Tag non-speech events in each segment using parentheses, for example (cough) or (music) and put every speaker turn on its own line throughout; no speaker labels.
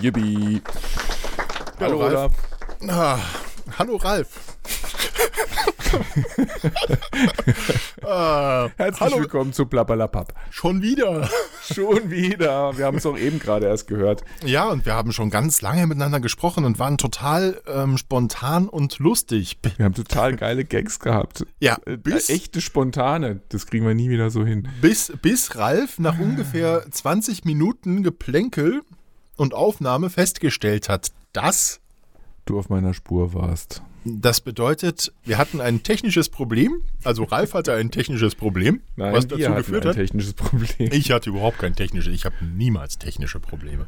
Yippie.
Hallo, Ralf. Ah, hallo Ralf. (laughs)
ah, Herzlich hallo. willkommen zu Blablabla.
Schon wieder. (laughs)
schon wieder. Wir haben es auch eben gerade erst gehört.
Ja, und wir haben schon ganz lange miteinander gesprochen und waren total ähm, spontan und lustig. (laughs)
Wir haben total geile Gags gehabt.
Ja,
äh, bis, echte spontane. Das kriegen wir nie wieder so hin.
Bis, bis Ralf nach ungefähr 20 Minuten Geplänkel und Aufnahme festgestellt hat, dass
du auf meiner Spur warst.
Das bedeutet, wir hatten ein technisches Problem. Also Ralf hatte ein technisches Problem,
Nein, was dazu geführt ein hat. technisches Problem.
Ich hatte überhaupt kein technisches. Ich habe niemals technische Probleme.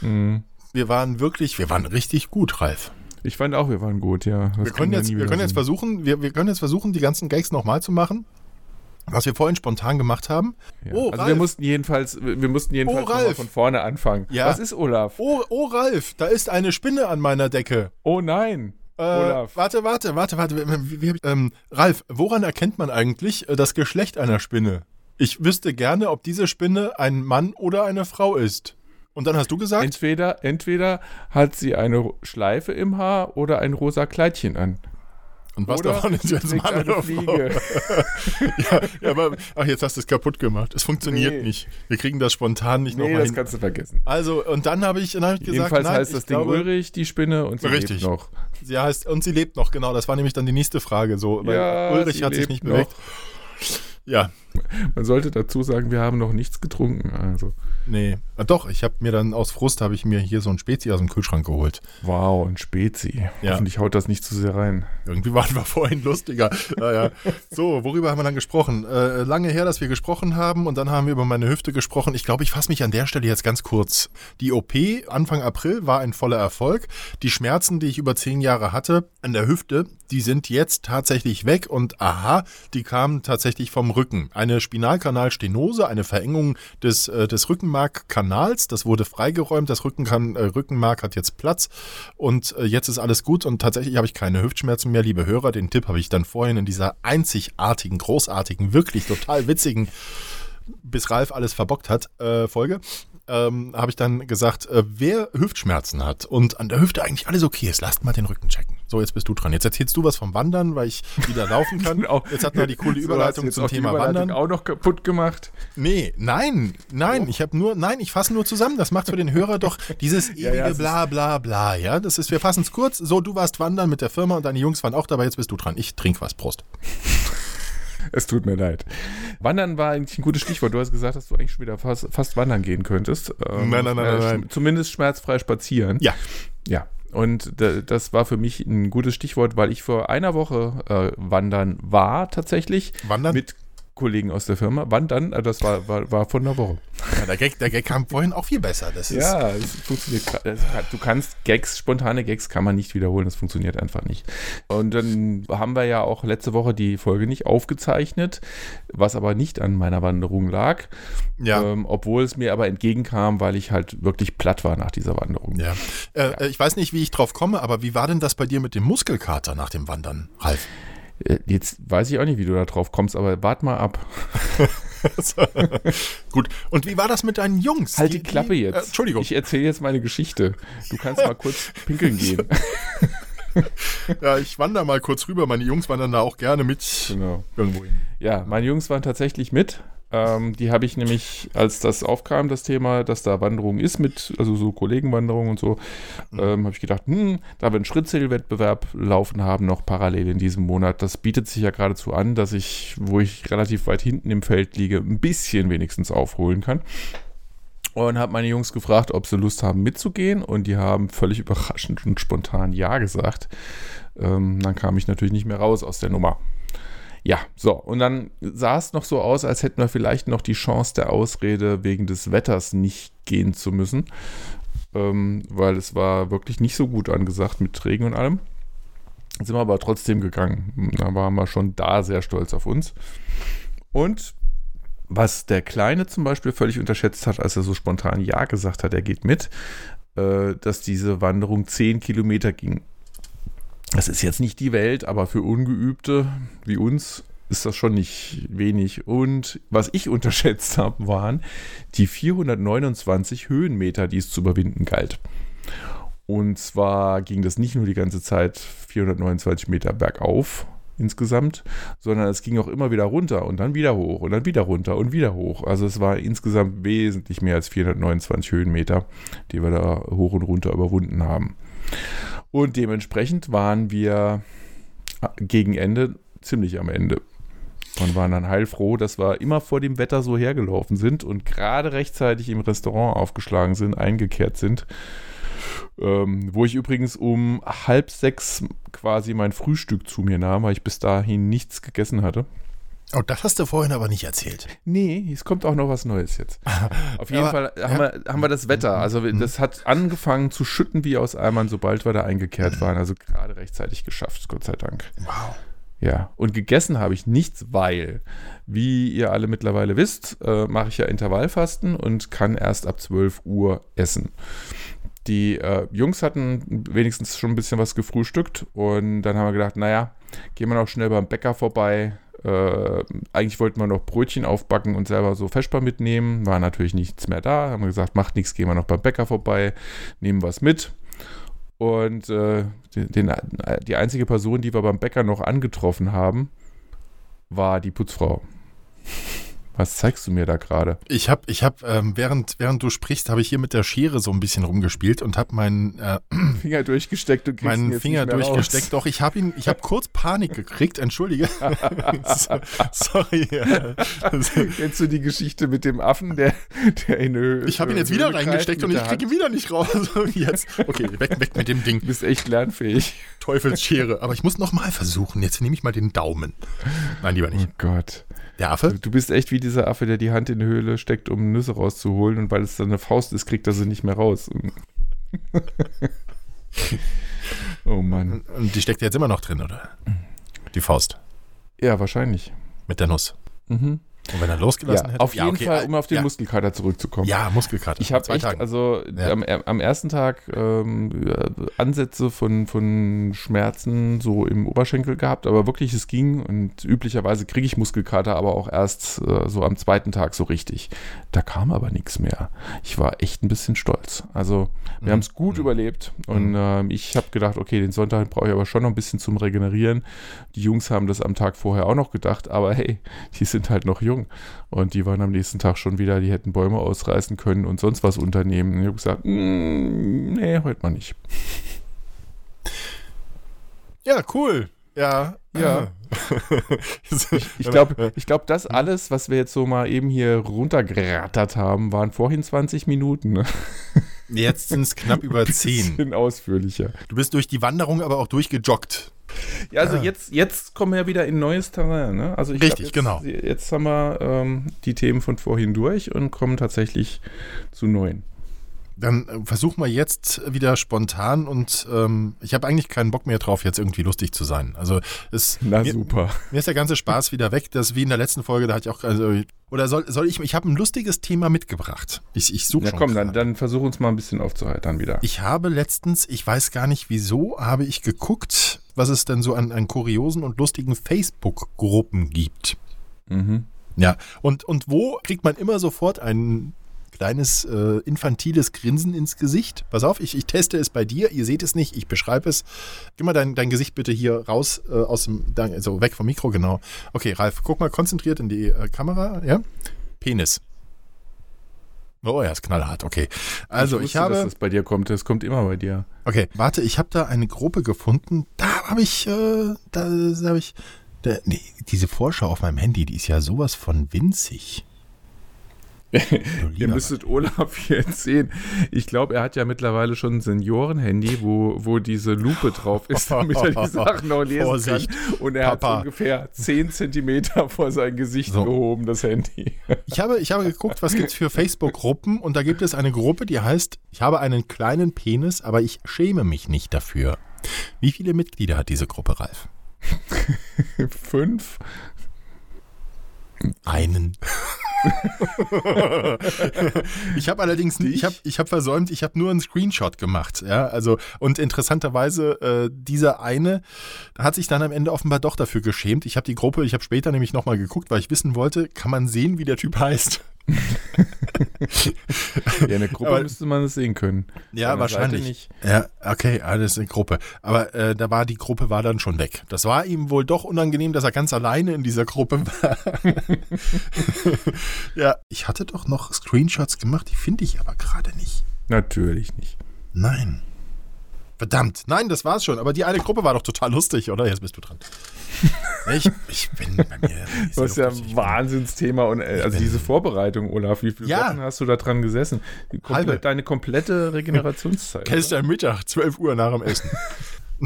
Mhm. Wir waren wirklich, wir waren richtig gut, Ralf.
Ich fand auch, wir waren gut, ja.
Das wir können jetzt, wir können jetzt versuchen, wir, wir können jetzt versuchen, die ganzen Gags nochmal zu machen was wir vorhin spontan gemacht haben.
Ja. Oh, also Ralf. wir mussten jedenfalls, wir mussten jedenfalls oh, von vorne anfangen.
Ja. Was ist Olaf? Oh, oh, Ralf, da ist eine Spinne an meiner Decke.
Oh nein.
Äh. Warte, warte, warte, warte. Wie, wie, ähm, Ralf, woran erkennt man eigentlich äh, das Geschlecht einer Spinne? Ich wüsste gerne, ob diese Spinne ein Mann oder eine Frau ist. Und dann hast du gesagt?
Entweder, entweder hat sie eine Schleife im Haar oder ein rosa Kleidchen an.
Und was Oder davon ist jetzt Mann oder Fliege. (laughs) ja, ja, aber ach, jetzt hast du es kaputt gemacht. Es funktioniert nee. nicht. Wir kriegen das spontan nicht
nee,
nochmal
hin. das kannst du vergessen.
Also, und dann habe ich, hab ich gesagt,
Jedenfalls nein, heißt das Ding glaube, Ulrich, die Spinne, und sie richtig. lebt noch.
Sie heißt, und sie lebt noch, genau. Das war nämlich dann die nächste Frage. So, ja, Ulrich hat sich nicht bewegt. Noch. Ja.
Man sollte dazu sagen, wir haben noch nichts getrunken. Also.
Nee, ah, doch, ich habe mir dann aus Frust habe ich mir hier so ein Spezi aus dem Kühlschrank geholt.
Wow, ein Spezi. Ja. Hoffentlich haut das nicht zu sehr rein.
Irgendwie waren wir vorhin lustiger. naja. So, worüber haben wir dann gesprochen? Äh, lange her, dass wir gesprochen haben und dann haben wir über meine Hüfte gesprochen. Ich glaube, ich fasse mich an der Stelle jetzt ganz kurz. Die OP Anfang April war ein voller Erfolg. Die Schmerzen, die ich über zehn Jahre hatte an der Hüfte, die sind jetzt tatsächlich weg und aha, die kamen tatsächlich vom Rücken. Eine Spinalkanalstenose, eine Verengung des, äh, des Rückenmarkkanals, das wurde freigeräumt, das Rückenkan äh, Rückenmark hat jetzt Platz und äh, jetzt ist alles gut und tatsächlich habe ich keine Hüftschmerzen mehr, liebe Hörer. Den Tipp habe ich dann vorhin in dieser einzigartigen, großartigen, wirklich total witzigen bis Ralf alles verbockt hat, äh, Folge ähm, habe ich dann gesagt, äh, wer Hüftschmerzen hat und an der Hüfte eigentlich alles okay ist, lasst mal den Rücken checken. So, jetzt bist du dran. Jetzt erzählst du was vom Wandern, weil ich wieder laufen kann. (laughs) Genau. Jetzt hat man die coole Überleitung zum Thema Wandern.
auch noch kaputt gemacht.
Nee, nein, nein, oh. ich habe nur, nein, ich fasse nur zusammen. Das macht für den Hörer doch dieses ewige (laughs) ja, ja, bla bla bla, ja. Das ist, wir fassen es kurz. So, du warst wandern mit der Firma und deine Jungs waren auch dabei, jetzt bist du dran. Ich trinke was, Prost. (laughs)
Es tut mir leid. Wandern war eigentlich ein gutes Stichwort. Du hast gesagt, dass du eigentlich schon wieder fast, fast wandern gehen könntest.
Ähm, nein, nein, nein, äh, nein.
Zumindest schmerzfrei spazieren.
Ja.
Ja. Und das war für mich ein gutes Stichwort, weil ich vor einer Woche äh, wandern war tatsächlich.
Wandern?
Mit Kollegen aus der Firma. Wann dann? Äh, das war, war, war von einer Woche.
Ja, der, Gag, der Gag kam vorhin auch viel besser. Das ist
ja, das funktioniert. Du kannst Gags, spontane Gags kann man nicht wiederholen, das funktioniert einfach nicht. Und dann haben wir ja auch letzte Woche die Folge nicht aufgezeichnet, was aber nicht an meiner Wanderung lag.
Ja.
Ähm, obwohl es mir aber entgegenkam, weil ich halt wirklich platt war nach dieser Wanderung.
Ja. Äh, ja. Ich weiß nicht, wie ich drauf komme, aber wie war denn das bei dir mit dem Muskelkater nach dem Wandern, Ralf?
Äh, jetzt weiß ich auch nicht, wie du da drauf kommst, aber wart mal ab. (laughs)
Gut. Und wie war das mit deinen Jungs?
Halt die, die Klappe jetzt.
Äh, Entschuldigung.
Ich erzähle jetzt meine Geschichte. Du kannst mal kurz (laughs) pinkeln gehen.
ja, ich wandere mal kurz rüber. Meine Jungs wandern da auch gerne mit.
Genau. Irgendwo hin. Ja, meine Jungs waren tatsächlich mit. Ähm, die habe ich nämlich, als das aufkam, das Thema, dass da Wanderung ist mit, also so Kollegenwanderung und so, mhm. ähm, habe ich gedacht, hm, da wir einen Schrittzählwettbewerb laufen haben, noch parallel in diesem Monat, das bietet sich ja geradezu an, dass ich, wo ich relativ weit hinten im Feld liege, ein bisschen wenigstens aufholen kann. Und habe meine Jungs gefragt, ob sie Lust haben mitzugehen und die haben völlig überraschend und spontan Ja gesagt. Ähm, dann kam ich natürlich nicht mehr raus aus der Nummer. Ja, so. Und dann sah es noch so aus, als hätten wir vielleicht noch die Chance der Ausrede, wegen des Wetters nicht gehen zu müssen. Ähm, weil es war wirklich nicht so gut angesagt mit Regen und allem. Sind wir aber trotzdem gegangen. Da waren wir schon da sehr stolz auf uns. Und Was der Kleine zum Beispiel völlig unterschätzt hat, als er so spontan Ja gesagt hat, er geht mit, äh, dass diese Wanderung 10 Kilometer ging. Das ist jetzt nicht die Welt, aber für Ungeübte wie uns ist das schon nicht wenig. Und was ich (laughs) unterschätzt habe, waren die 429 Höhenmeter, die es zu überwinden galt. Und zwar ging das nicht nur die ganze Zeit 429 Meter bergauf insgesamt, sondern es ging auch immer wieder runter und dann wieder hoch und dann wieder runter und wieder hoch. Also es war insgesamt wesentlich mehr als 429 Höhenmeter, die wir da hoch und runter überwunden haben. Und dementsprechend waren wir gegen Ende ziemlich am Ende. Und waren dann heilfroh, dass wir immer vor dem Wetter so hergelaufen sind und gerade rechtzeitig im Restaurant aufgeschlagen sind, eingekehrt sind. Ähm, wo ich übrigens um halb sechs quasi mein Frühstück zu mir nahm, weil ich bis dahin nichts gegessen hatte.
Oh, das hast du vorhin aber nicht erzählt.
Nee, es kommt auch noch was Neues jetzt. (laughs) Auf jeden aber, Fall haben, ja. wir, haben wir das Wetter. Also mhm. das hat angefangen zu schütten wie aus Eimern, sobald wir da eingekehrt waren. Also gerade rechtzeitig geschafft, Gott sei Dank.
Wow.
Ja, und gegessen habe ich nichts, weil, wie ihr alle mittlerweile wisst, äh, mache ich ja Intervallfasten und kann erst ab 12 Uhr essen. Die äh, Jungs hatten wenigstens schon ein bisschen was gefrühstückt und dann haben wir gedacht, naja, gehen wir noch schnell beim Bäcker vorbei. Äh, eigentlich wollten wir noch Brötchen aufbacken und selber so Feschbar mitnehmen. War natürlich nichts mehr da. Haben wir gesagt, macht nichts, gehen wir noch beim Bäcker vorbei, nehmen was mit. Und äh, den, die einzige Person, die wir beim Bäcker noch angetroffen haben, war die Putzfrau. Was zeigst du mir da gerade?
Ich habe, ich habe, ähm, während, während du sprichst, habe ich hier mit der Schere so ein bisschen rumgespielt und habe meinen äh, (clears throat)
Finger durchgesteckt und
meinen Finger durchgesteckt. Raus. Doch, ich habe ihn, ich habe kurz Panik gekriegt. Entschuldige. (laughs)
Sorry. Kennst du die Geschichte mit dem Affen, der, der in
Höhe? Ich habe ihn jetzt wieder reingesteckt und ich kriege ihn wieder nicht raus. (laughs) jetzt, okay, weg, weg mit dem Ding.
Du bist echt lernfähig.
Teufelsschere. Aber ich muss noch mal versuchen. Jetzt nehme ich mal den Daumen. Nein, lieber nicht.
Oh Gott.
Der Affe?
Du bist echt wie dieser Affe, der die Hand in die Höhle steckt, um Nüsse rauszuholen und weil es dann eine Faust ist, kriegt er sie nicht mehr raus. (laughs)
oh Mann. Und die steckt jetzt immer noch drin, oder? Die Faust.
Ja, wahrscheinlich.
Mit der Nuss.
Mhm.
Und wenn er losgelassen
ja,
hätte?
Auf jeden ja, okay. Fall, um auf den ja. Muskelkater zurückzukommen.
Ja, Muskelkater.
Ich habe echt, Tagen. also am, am, ersten Tag ähm, Ansätze von, von Schmerzen so im Oberschenkel gehabt, aber wirklich, es ging und üblicherweise kriege ich Muskelkater, aber auch erst äh, so am zweiten Tag so richtig. Da kam aber nichts mehr. Ich war echt ein bisschen stolz. Also wir mhm. haben es gut mhm. überlebt und äh, ich habe gedacht, okay, den Sonntag brauche ich aber schon noch ein bisschen zum Regenerieren. Die Jungs haben das am Tag vorher auch noch gedacht, aber hey, die sind halt noch jung jung. Und die waren am nächsten Tag schon wieder, die hätten Bäume ausreißen können und sonst was unternehmen. Und ich habe gesagt, mm, nee, heute mal nicht.
Ja, cool. Ja,
ja. (laughs) ich, ich glaube, ich glaub, das alles, was wir jetzt so mal eben hier runtergerattert haben, waren vorhin 20 Minuten. Ne? (laughs)
Jetzt sind es knapp (laughs) über 10.
Bisschen ausführlicher.
Du bist durch die Wanderung aber auch durchgejoggt.
Ja, also ah. jetzt, jetzt kommen wir wieder in neues Terrain. Ne? Also
Richtig,
jetzt,
genau.
Jetzt haben wir ähm, die Themen von vorhin durch und kommen tatsächlich zu neuen.
Dann äh, versuchen wir jetzt wieder spontan und ähm, ich habe eigentlich keinen Bock mehr drauf, jetzt irgendwie lustig zu sein. Also es, (laughs)
Na
mir,
super.
Mir ist der ganze Spaß wieder weg. Das wie in der letzten Folge, da hatte ich auch also oder soll, soll ich ich habe ein lustiges Thema mitgebracht. Ich, ich suche
ja, schon. komm, dann, dann versuch uns mal ein bisschen aufzuheitern wieder.
Ich habe letztens, ich weiß gar nicht wieso, habe ich geguckt, was es denn so an, an kuriosen und lustigen Facebook-Gruppen gibt.
Mhm.
Ja, und, und wo kriegt man immer sofort einen kleines äh, infantiles Grinsen ins Gesicht. Pass auf, ich, ich teste es bei dir. Ihr seht es nicht, ich beschreibe es. Gib mal dein, dein Gesicht bitte hier raus äh, aus dem, also weg vom Mikro, genau. Okay, Ralf, guck mal konzentriert in die äh, Kamera. Ja? Penis. Oh, er ist knallhart, okay. Also ich, wusste, ich habe.
dass es bei dir kommt, es kommt immer bei dir.
Okay, warte, ich habe da eine Gruppe gefunden. Da habe ich, äh, da, da habe ich. Da, nee, diese Vorschau auf meinem Handy, die ist ja sowas von winzig. (laughs)
Ihr müsstet Olaf jetzt sehen. Ich glaube, er hat ja mittlerweile schon ein Senioren-Handy, wo, wo diese Lupe drauf ist, damit er die Sachen noch lesen Vorsicht, kann. Und er Papa. hat ungefähr 10 Zentimeter vor sein Gesicht so. gehoben, das Handy.
Ich habe, ich habe geguckt, was gibt es für Facebook-Gruppen und da gibt es eine Gruppe, die heißt, ich habe einen kleinen Penis, aber ich schäme mich nicht dafür. Wie viele Mitglieder hat diese Gruppe, Ralf? (laughs)
Fünf.
Einen. (laughs) ich habe allerdings, Dich? ich habe ich hab versäumt, ich habe nur einen Screenshot gemacht, ja, also und interessanterweise äh, dieser eine hat sich dann am Ende offenbar doch dafür geschämt. Ich habe die Gruppe, ich habe später nämlich nochmal geguckt, weil ich wissen wollte, kann man sehen, wie der Typ heißt? (laughs)
ja, in der Gruppe aber, müsste man es sehen können.
Ja, wahrscheinlich. Ja, okay, alles in Gruppe. Aber äh, da war die Gruppe war dann schon weg. Das war ihm wohl doch unangenehm, dass er ganz alleine in dieser Gruppe war. (laughs) ja, ich hatte doch noch Screenshots gemacht, die finde ich aber gerade nicht.
Natürlich nicht.
Nein. Verdammt, nein, das war's schon. Aber die eine Gruppe war doch total lustig, oder? Jetzt bist du dran. Ich, ich bin bei mir. (laughs)
Das ist ja ein Wahnsinnsthema. Und, äh, also diese Vorbereitung, Olaf, wie viele ja. Wochen hast du da dran gesessen? Halbe. Deine komplette Regenerationszeit.
Du am Mittag, 12 Uhr nach dem Essen.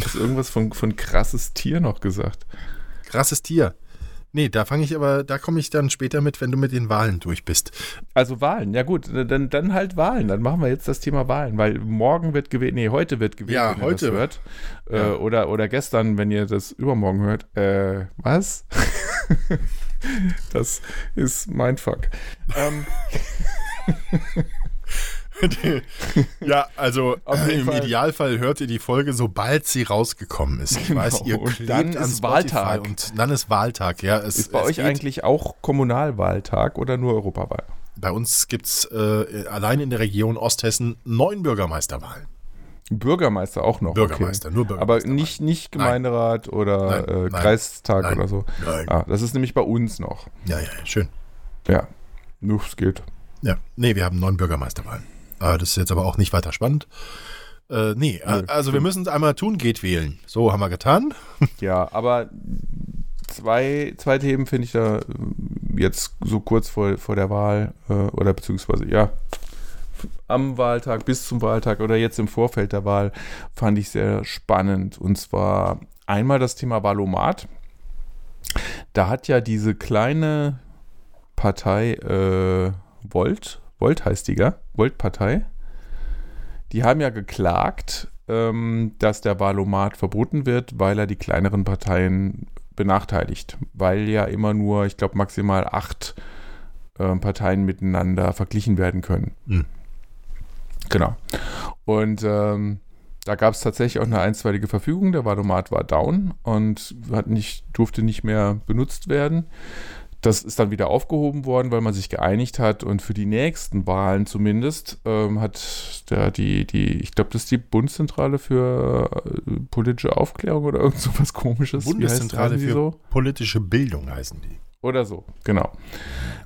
Hast du irgendwas von, von krasses Tier noch gesagt?
Krasses Tier. Nee, da fange ich aber, da komme ich dann später mit, wenn du mit den Wahlen durch bist.
Also Wahlen, ja gut, dann, dann halt Wahlen. Dann machen wir jetzt das Thema Wahlen, weil morgen wird gewählt, nee, heute wird gewählt,
ja, wenn heute. ihr das
hört. Ja. Äh, oder, oder gestern, wenn ihr das übermorgen hört. Äh, was? (laughs) das ist mein Fuck. Ähm. (laughs) (laughs)
ja, also im Fall. Idealfall hört ihr die Folge, sobald sie rausgekommen ist. Ich genau. (laughs) weiß, ihr
und dann ist Wahltag.
Und dann ist Wahltag, ja.
Es, ist bei euch eigentlich auch Kommunalwahltag oder nur Europawahl?
Bei uns gibt es äh, allein in der Region Osthessen neun Bürgermeisterwahlen.
Bürgermeister auch noch.
Bürgermeister,
okay.
nur Bürgermeister.
Aber nicht, nicht Gemeinderat nein. oder
nein,
äh, Kreistag
nein,
oder so. Ah, das ist nämlich bei uns noch.
Ja, ja, schön.
Ja, nur es geht.
Ja, nee, wir haben neun Bürgermeisterwahlen. Ah, das ist jetzt aber auch nicht weiter spannend. Äh, nee, also wir müssen es einmal tun, geht wählen. So haben wir getan. (laughs)
Ja, aber zwei, zwei Themen finde ich da äh, jetzt so kurz vor, vor der Wahl äh, oder beziehungsweise ja, am Wahltag bis zum Wahltag oder jetzt im Vorfeld der Wahl fand ich sehr spannend. Und zwar einmal das Thema Wahlomat. Da hat ja diese kleine Partei äh, Volt, Volt heißt die? Volt-Partei. Die haben ja geklagt, ähm, dass der Wahlomat verboten wird, weil er die kleineren Parteien benachteiligt. Weil ja immer nur, ich glaube, maximal acht äh, Parteien miteinander verglichen werden können. Mhm. Genau. Und ähm, da gab es tatsächlich auch eine einstweilige Verfügung. Der Wahlomat war down und hat nicht, durfte nicht mehr benutzt werden. Das ist dann wieder aufgehoben worden, weil man sich geeinigt hat und für die nächsten Wahlen zumindest ähm, hat der, die, die, ich glaube, das ist die Bundeszentrale für äh, politische Aufklärung oder irgend so was komisches.
Bundeszentrale für so? politische Bildung heißen die.
Oder so, genau.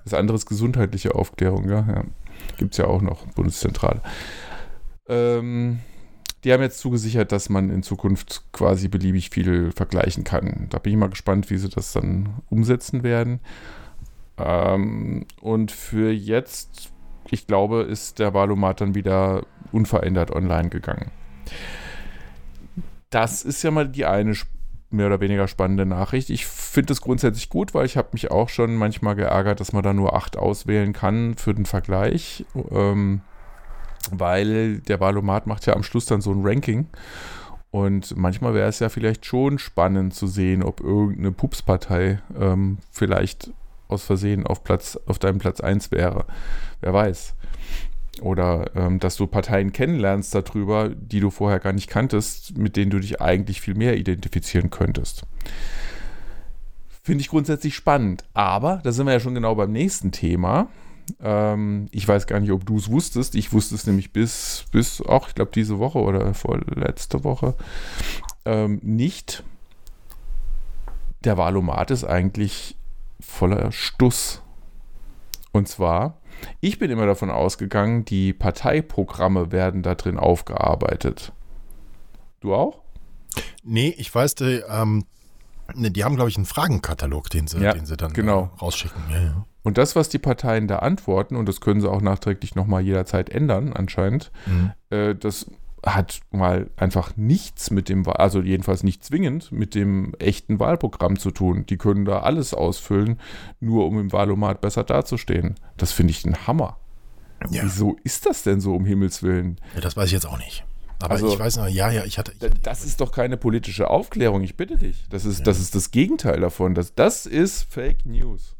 Das andere ist gesundheitliche Aufklärung, ja. ja. Gibt es ja auch noch, Bundeszentrale. Ähm, die haben jetzt zugesichert, dass man in Zukunft quasi beliebig viel vergleichen kann. Da bin ich mal gespannt, wie sie das dann umsetzen werden. Ähm, und für jetzt, ich glaube, ist der Wahlomat dann wieder unverändert online gegangen. Das ist ja mal die eine mehr oder weniger spannende Nachricht. Ich finde es grundsätzlich gut, weil ich habe mich auch schon manchmal geärgert, dass man da nur acht auswählen kann für den Vergleich. Ähm, weil der Wahlomat macht ja am Schluss dann so ein Ranking. Und manchmal wäre es ja vielleicht schon spannend zu sehen, ob irgendeine Pupspartei ähm, vielleicht aus Versehen auf, Platz, auf deinem Platz 1 wäre. Wer weiß. Oder ähm, dass du Parteien kennenlernst darüber, die du vorher gar nicht kanntest, mit denen du dich eigentlich viel mehr identifizieren könntest. Finde ich grundsätzlich spannend. Aber da sind wir ja schon genau beim nächsten Thema. Ähm, ich weiß gar nicht, ob du es wusstest. Ich wusste es nämlich bis, bis auch, ich glaube, diese Woche oder vorletzte Woche ähm, nicht. Der Wahlomat ist eigentlich voller Stuss. Und zwar, ich bin immer davon ausgegangen, die Parteiprogramme werden da drin aufgearbeitet. Du auch?
Nee, ich weiß, die, ähm, die haben, glaube ich, einen Fragenkatalog, den sie,
ja,
den sie dann
genau.
rausschicken. Ja, ja.
Und das, was die Parteien da antworten, und das können sie auch nachträglich nochmal jederzeit ändern, anscheinend, mhm. äh, das hat mal einfach nichts mit dem, also jedenfalls nicht zwingend mit dem echten Wahlprogramm zu tun. Die können da alles ausfüllen, nur um im Wahlomat besser dazustehen. Das finde ich ein Hammer. Ja. Wieso ist das denn so, um Himmels Willen?
Ja, das weiß ich jetzt auch nicht. Aber also, ich weiß noch, ja, ja, ich hatte. Ich,
das ist doch keine politische Aufklärung, ich bitte dich. Das ist, ja. das, ist das Gegenteil davon. Das, das ist Fake News.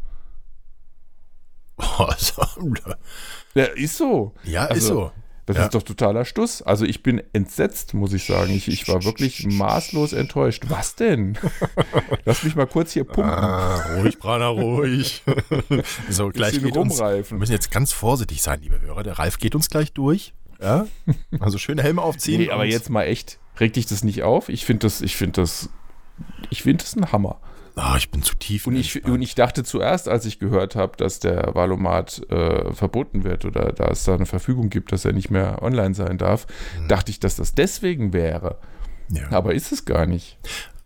(laughs) Ja, ist so.
Ja, ist
Also,
so.
Das
Ja.
ist doch totaler Stuss. Also ich bin entsetzt, muss ich sagen. Ich, ich war wirklich maßlos enttäuscht. Was denn? (laughs) Lass mich mal kurz hier pumpen.
Ah, ruhig, Prana, ruhig. (laughs) so, gleich geht uns, wir müssen jetzt ganz vorsichtig sein, liebe Hörer. Der Ralf geht uns gleich durch. Ja? Also schöne Helme aufziehen.
Nee, aber jetzt mal echt, regt dich das nicht auf? Ich finde das, ich finde das, ich finde das ein Hammer.
Ah, ich bin zu tief.
Und ich, und ich dachte zuerst, als ich gehört habe, dass der Valomat äh, verboten wird oder da es da eine Verfügung gibt, dass er nicht mehr online sein darf, dachte ich, dass das deswegen wäre.
ja.
Aber ist es gar nicht.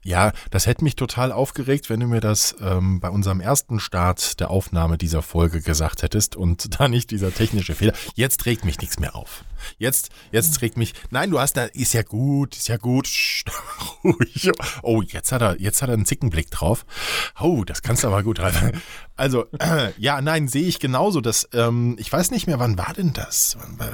Ja, das hätte mich total aufgeregt, wenn du mir das ähm, bei unserem ersten Start der Aufnahme dieser Folge gesagt hättest und (laughs) da nicht dieser technische Fehler. Jetzt regt mich nichts mehr auf. Jetzt, jetzt regt mich. Nein, du hast da, ist ja gut, ist ja gut. (laughs) Ruhig. Oh, jetzt hat er, jetzt hat er einen Zickenblick drauf. Oh, das kannst du aber gut rein. Also, äh, (clears throat) ja, nein, sehe ich genauso. Das, ähm, ich weiß nicht mehr, wann war denn das? Wann, war-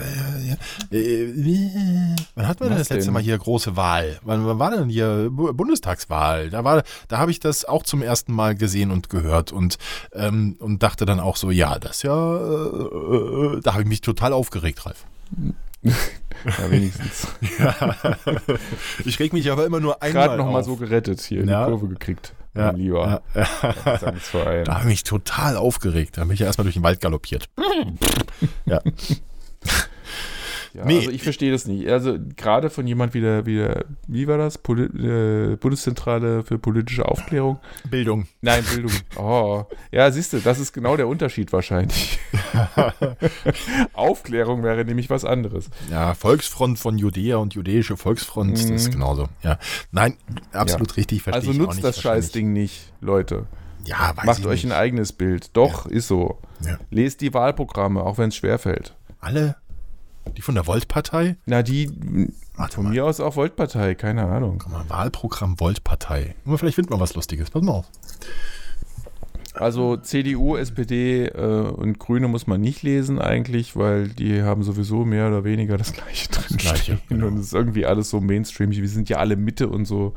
äh, äh, wann hatten wir denn das letzte
denn?
Mal hier große Wahl? Wann, wann war denn hier Bu- Bundestagswahl? Da war, da habe ich das auch zum ersten Mal gesehen und gehört und ähm, und dachte dann auch so, ja, das ja, äh, äh, da habe ich mich total aufgeregt, Ralf. (laughs)
Ja, wenigstens. (laughs)
Ich reg mich aber immer nur einmal
Gerade noch mal
auf.
so gerettet hier,
Ja.
die Kurve gekriegt.
Ja,
mein Lieber.
ja, ja. Da habe ich mich total aufgeregt. Da bin ich ja erstmal durch den Wald galoppiert. (laughs) ja.
Ja,
Nee.
Also ich verstehe das nicht. Also gerade von jemand wie der, wie der, wie war das? Poli äh, Bundeszentrale für politische Aufklärung?
Bildung.
Nein, Bildung. Oh. Ja, siehst du, das ist genau der Unterschied wahrscheinlich. (laughs) Aufklärung wäre nämlich was anderes.
Ja, Volksfront von Judäa und jüdische Volksfront, das ist
Mhm.
genauso. Ja. Nein, absolut richtig, verstehe
Also nutzt das. Scheißding nicht, Leute.
Ja, weiß
Macht euch
nicht.
ein eigenes Bild. Doch, ist so.
Ja.
Lest die Wahlprogramme, auch wenn es schwerfällt.
Alle? Die von der Volt-Partei?
Na, die
Warte
von
mal.
mir aus auch Voltpartei, keine Ahnung.
Guck mal, Wahlprogramm Volt-Partei. Vielleicht finden wir was Lustiges. Pass mal auf.
Also CDU, SPD äh, und Grüne muss man nicht lesen eigentlich, weil die haben sowieso mehr oder weniger das gleiche drin
Gleiche, (laughs)
stehen.
genau.
Und es ist irgendwie alles so Mainstream. Wir sind ja alle Mitte und so.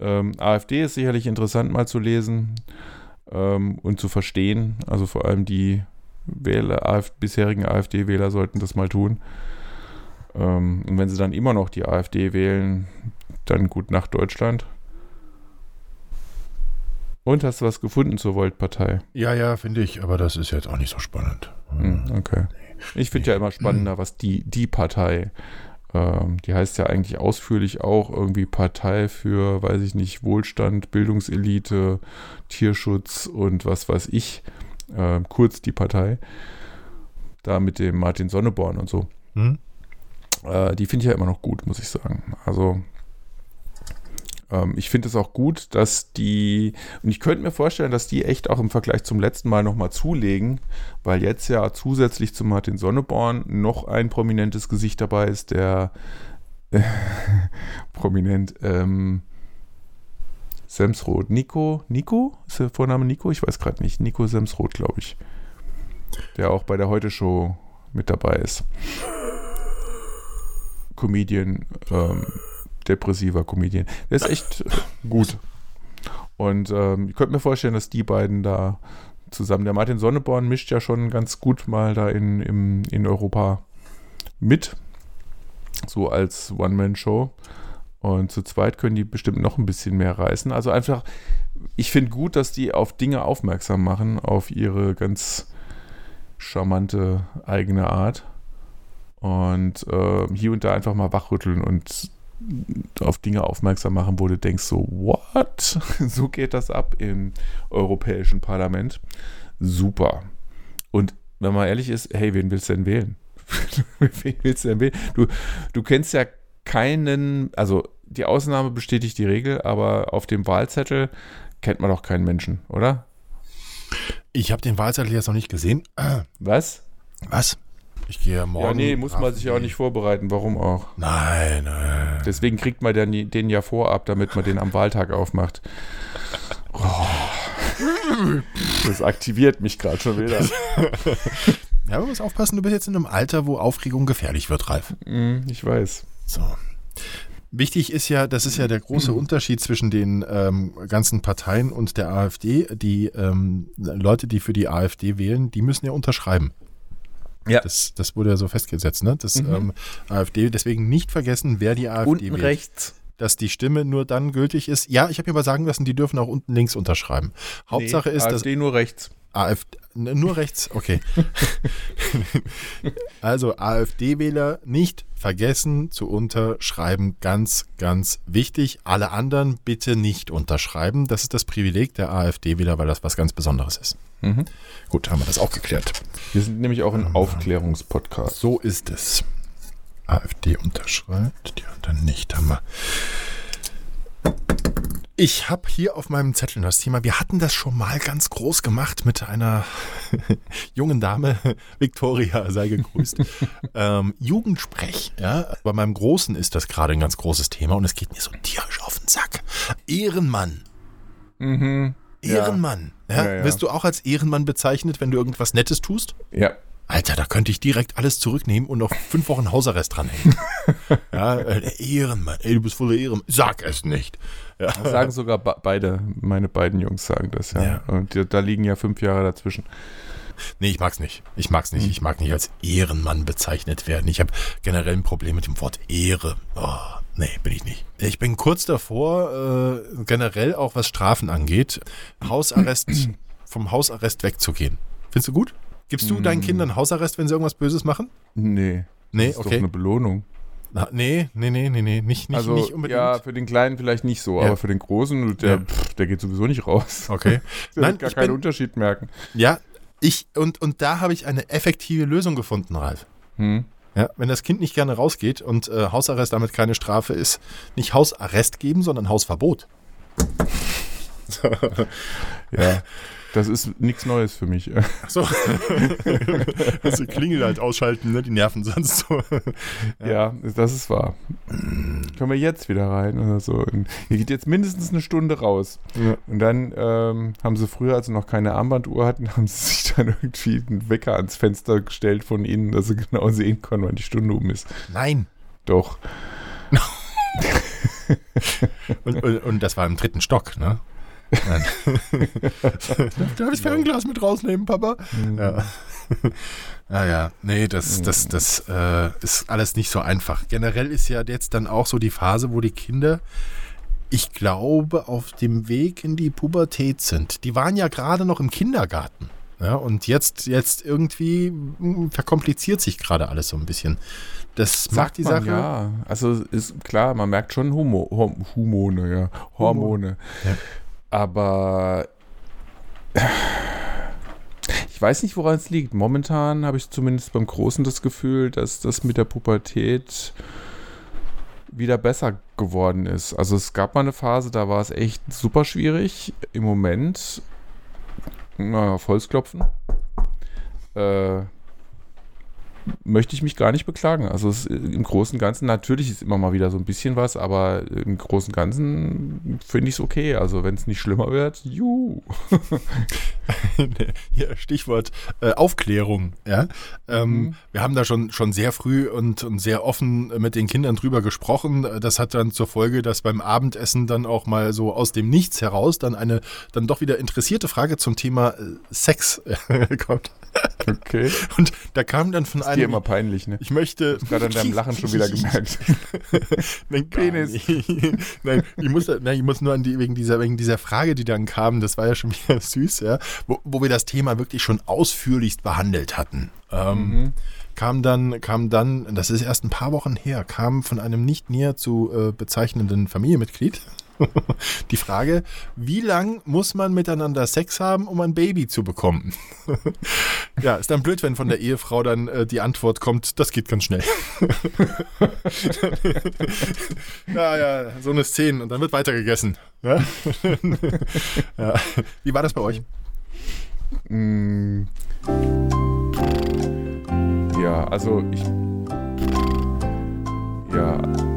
Ähm, AfD ist sicherlich interessant mal zu lesen ähm, und zu verstehen. Also vor allem die Wähler, Af bisherigen AfD-Wähler sollten das mal tun. Ähm, und wenn sie dann immer noch die AfD wählen, dann gut nach Deutschland. Und hast du was gefunden zur Volt-Partei?
Ja, ja, finde ich, aber das ist jetzt auch nicht so spannend.
Hm, okay. Ich finde ja immer spannender, was die, die Partei, ähm, die heißt ja eigentlich ausführlich auch irgendwie Partei für, weiß ich nicht, Wohlstand, Bildungselite, Tierschutz und was weiß ich, ähm, kurz die Partei, da mit dem Martin Sonneborn und so.
Hm?
Äh, die finde ich ja immer noch gut, muss ich sagen. Also ähm, ich finde es auch gut, dass die, und ich könnte mir vorstellen, dass die echt auch im Vergleich zum letzten Mal nochmal zulegen, weil jetzt ja zusätzlich zu Martin Sonneborn noch ein prominentes Gesicht dabei ist, der (laughs) prominent ähm, Semsroth. Nico, Nico? Ist der Vorname Nico? Ich weiß gerade nicht. Nico Semsroth, glaube ich. Der auch bei der Heute-Show mit dabei ist. Comedian, ähm, depressiver Comedian. Der ist echt gut. Und ähm, ich könnte mir vorstellen, dass die beiden da zusammen, der Martin Sonneborn mischt ja schon ganz gut mal da in, im, in Europa mit, so als One-Man-Show. Und zu zweit können die bestimmt noch ein bisschen mehr reißen. Also einfach, ich finde gut, dass die auf Dinge aufmerksam machen, auf ihre ganz charmante eigene Art. Und ähm, hier und da einfach mal wachrütteln und auf Dinge aufmerksam machen, wo du denkst so, what? (laughs) so geht das ab im Europäischen Parlament. Super. Und wenn man ehrlich ist, hey, wen willst du denn wählen? (laughs) wen willst du denn wählen? Du, du kennst ja keinen, also die Ausnahme bestätigt die Regel, aber auf dem Wahlzettel kennt man doch keinen Menschen, oder?
Ich habe den Wahlzettel jetzt noch nicht gesehen.
Was?
Was? Ich gehe morgen.
Ja, nee, muss man sich auch nicht vorbereiten. Warum auch?
Nein, nein.
Deswegen kriegt man den, den ja vorab, damit man den am Wahltag aufmacht. Oh. Das aktiviert mich gerade schon wieder. (laughs)
Ja, man muss aufpassen, du bist jetzt in einem Alter, wo Aufregung gefährlich wird, Ralf.
Hm, ich weiß.
So. Wichtig ist ja, das ist ja der große Unterschied zwischen den ähm, ganzen Parteien und der AfD. Die ähm, Leute, die für die AfD wählen, die müssen ja unterschreiben.
Ja.
Das, das wurde ja so festgesetzt, ne? Das
Mhm.
ähm, AfD, deswegen nicht vergessen, wer die AfD
Unten
wählt.
rechts.
Dass die Stimme nur dann gültig ist. Ja, ich habe mir aber sagen lassen, die dürfen auch unten links unterschreiben. Hauptsache
nee,
ist, dass
AfD nur rechts.
AfD, nur rechts, okay. (laughs) also AfD-Wähler nicht vergessen zu unterschreiben, ganz, ganz wichtig. Alle anderen bitte nicht unterschreiben. Das ist das Privileg der AfD-Wähler, weil das was ganz Besonderes ist.
Mhm.
Gut, haben wir das auch geklärt.
Wir sind nämlich auch ein Aufklärungspodcast.
So ist es. AfD unterschreibt, die anderen nicht, haben wir. Ich habe hier auf meinem Zettel das Thema, wir hatten das schon mal ganz groß gemacht mit einer (laughs) jungen Dame, (laughs) Victoria, sei gegrüßt. (laughs) ähm, Jugendsprech, ja. Bei meinem Großen ist das gerade ein ganz großes Thema und es geht mir so tierisch auf den Sack. Ehrenmann.
Mhm.
Ehrenmann. Ja.
Ja, ja.
Wirst du auch als Ehrenmann bezeichnet, wenn du irgendwas Nettes tust?
Ja.
Alter, da könnte ich direkt alles zurücknehmen und noch fünf Wochen Hausarrest dranhängen. (laughs) ja, äh, Ehrenmann, ey, du bist voller Ehrenmann. Sag es nicht. Ja.
Sagen sogar be beide, meine beiden Jungs sagen das, ja.
Ja.
Und die, da liegen ja fünf Jahre dazwischen.
Nee, ich mag's nicht. Ich mag's nicht. Ich mag nicht als Ehrenmann bezeichnet werden. Ich habe generell ein Problem mit dem Wort Ehre. Oh, nee, bin ich nicht. Ich bin kurz davor, äh, generell auch was Strafen angeht, Hausarrest, (clears throat) vom Hausarrest wegzugehen. Findest du gut? Gibst du deinen Kindern Hausarrest, wenn sie irgendwas Böses machen?
Nee.
Nee,
das ist
okay.
doch eine Belohnung.
Na, nee, nee, nee, nee, nee, nicht, nicht,
also,
nicht unbedingt.
ja, für den Kleinen vielleicht nicht so,
Ja.
aber für den Großen, der,
Ja.
pff, der geht sowieso nicht raus. (laughs)
Okay. (laughs)
Der
Nein,
wird gar
ich
keinen
bin,
Unterschied merken.
ja, ich, und, und da habe ich eine effektive Lösung gefunden, Ralf.
Hm.
Ja, wenn das Kind nicht gerne rausgeht und äh, Hausarrest damit keine Strafe ist, nicht Hausarrest geben, sondern Hausverbot. (laughs)
Ja, das ist nichts Neues für mich.
So. (laughs) also Klingel halt ausschalten, ne? die Nerven sonst so.
Ja, das ist wahr. Können wir jetzt wieder rein oder so? Und Ihr geht jetzt mindestens eine Stunde raus.
Ja.
Und dann ähm, haben sie früher, als sie noch keine Armbanduhr hatten, (laughs) haben sie sich dann irgendwie einen Wecker ans Fenster gestellt von ihnen, dass sie genau sehen konnten, wann die Stunde um ist.
Nein.
Doch. (laughs)
Und, und, und das war im dritten Stock, ne? Nein. (laughs) Darf ich Fernglas mit rausnehmen, Papa? Ja. Ja, (laughs) ja, nee, das, das, das äh, ist alles nicht so einfach. Generell ist ja jetzt dann auch so die Phase, wo die Kinder, ich glaube, auf dem Weg in die Pubertät sind. Die waren ja gerade noch im Kindergarten. Ja, und jetzt, jetzt irgendwie mm, verkompliziert sich gerade alles so ein bisschen. Das macht
Sagt
die
man,
Sache.
ja. Also ist klar, man merkt schon Humo, Hom, Humone, ja. Hormone.
Ja.
Aber ich weiß nicht, woran es liegt. Momentan habe ich zumindest beim Großen das Gefühl, dass das mit der Pubertät wieder besser geworden ist. Also es gab mal eine Phase, da war es echt super schwierig. Im Moment, na, auf Holz klopfen, äh, möchte ich mich gar nicht beklagen. Also es, im Großen und Ganzen, natürlich ist immer mal wieder so ein bisschen was, aber im Großen und Ganzen finde ich es okay. Also wenn es nicht schlimmer wird, juhu. (laughs)
Hier, Stichwort äh, Aufklärung. Ja? Ähm,
Mhm.
Wir haben da schon, schon sehr früh und, und sehr offen mit den Kindern drüber gesprochen. Das hat dann zur Folge, dass beim Abendessen dann auch mal so aus dem Nichts heraus dann eine dann doch wieder interessierte Frage zum Thema äh, Sex äh, (laughs) kommt.
Okay.
Und da kam dann von
Ist dir immer peinlich, ne?
Ich möchte.
Gerade an deinem Lachen schon wieder (laughs) gemerkt. (laughs)
Nein, gar
Penis. (laughs)
nein, ich muss, nein, ich muss nur an die, wegen dieser, wegen dieser Frage, die dann kam, das war ja schon wieder süß, ja, wo, wo wir das Thema wirklich schon ausführlichst behandelt hatten. Ähm,
Mhm.
kam dann, kam dann, das ist erst ein paar Wochen her, kam von einem nicht näher zu äh, bezeichnenden Familienmitglied (laughs) die Frage, wie lang muss man miteinander Sex haben, um ein Baby zu bekommen? (laughs) ja, ist dann blöd, wenn von der Ehefrau dann äh, die Antwort kommt, das geht ganz schnell. (laughs) naja, so eine Szene und dann wird weiter gegessen. Ja? ja. Wie war das bei euch?
Mm. Ja, also ich. Ja.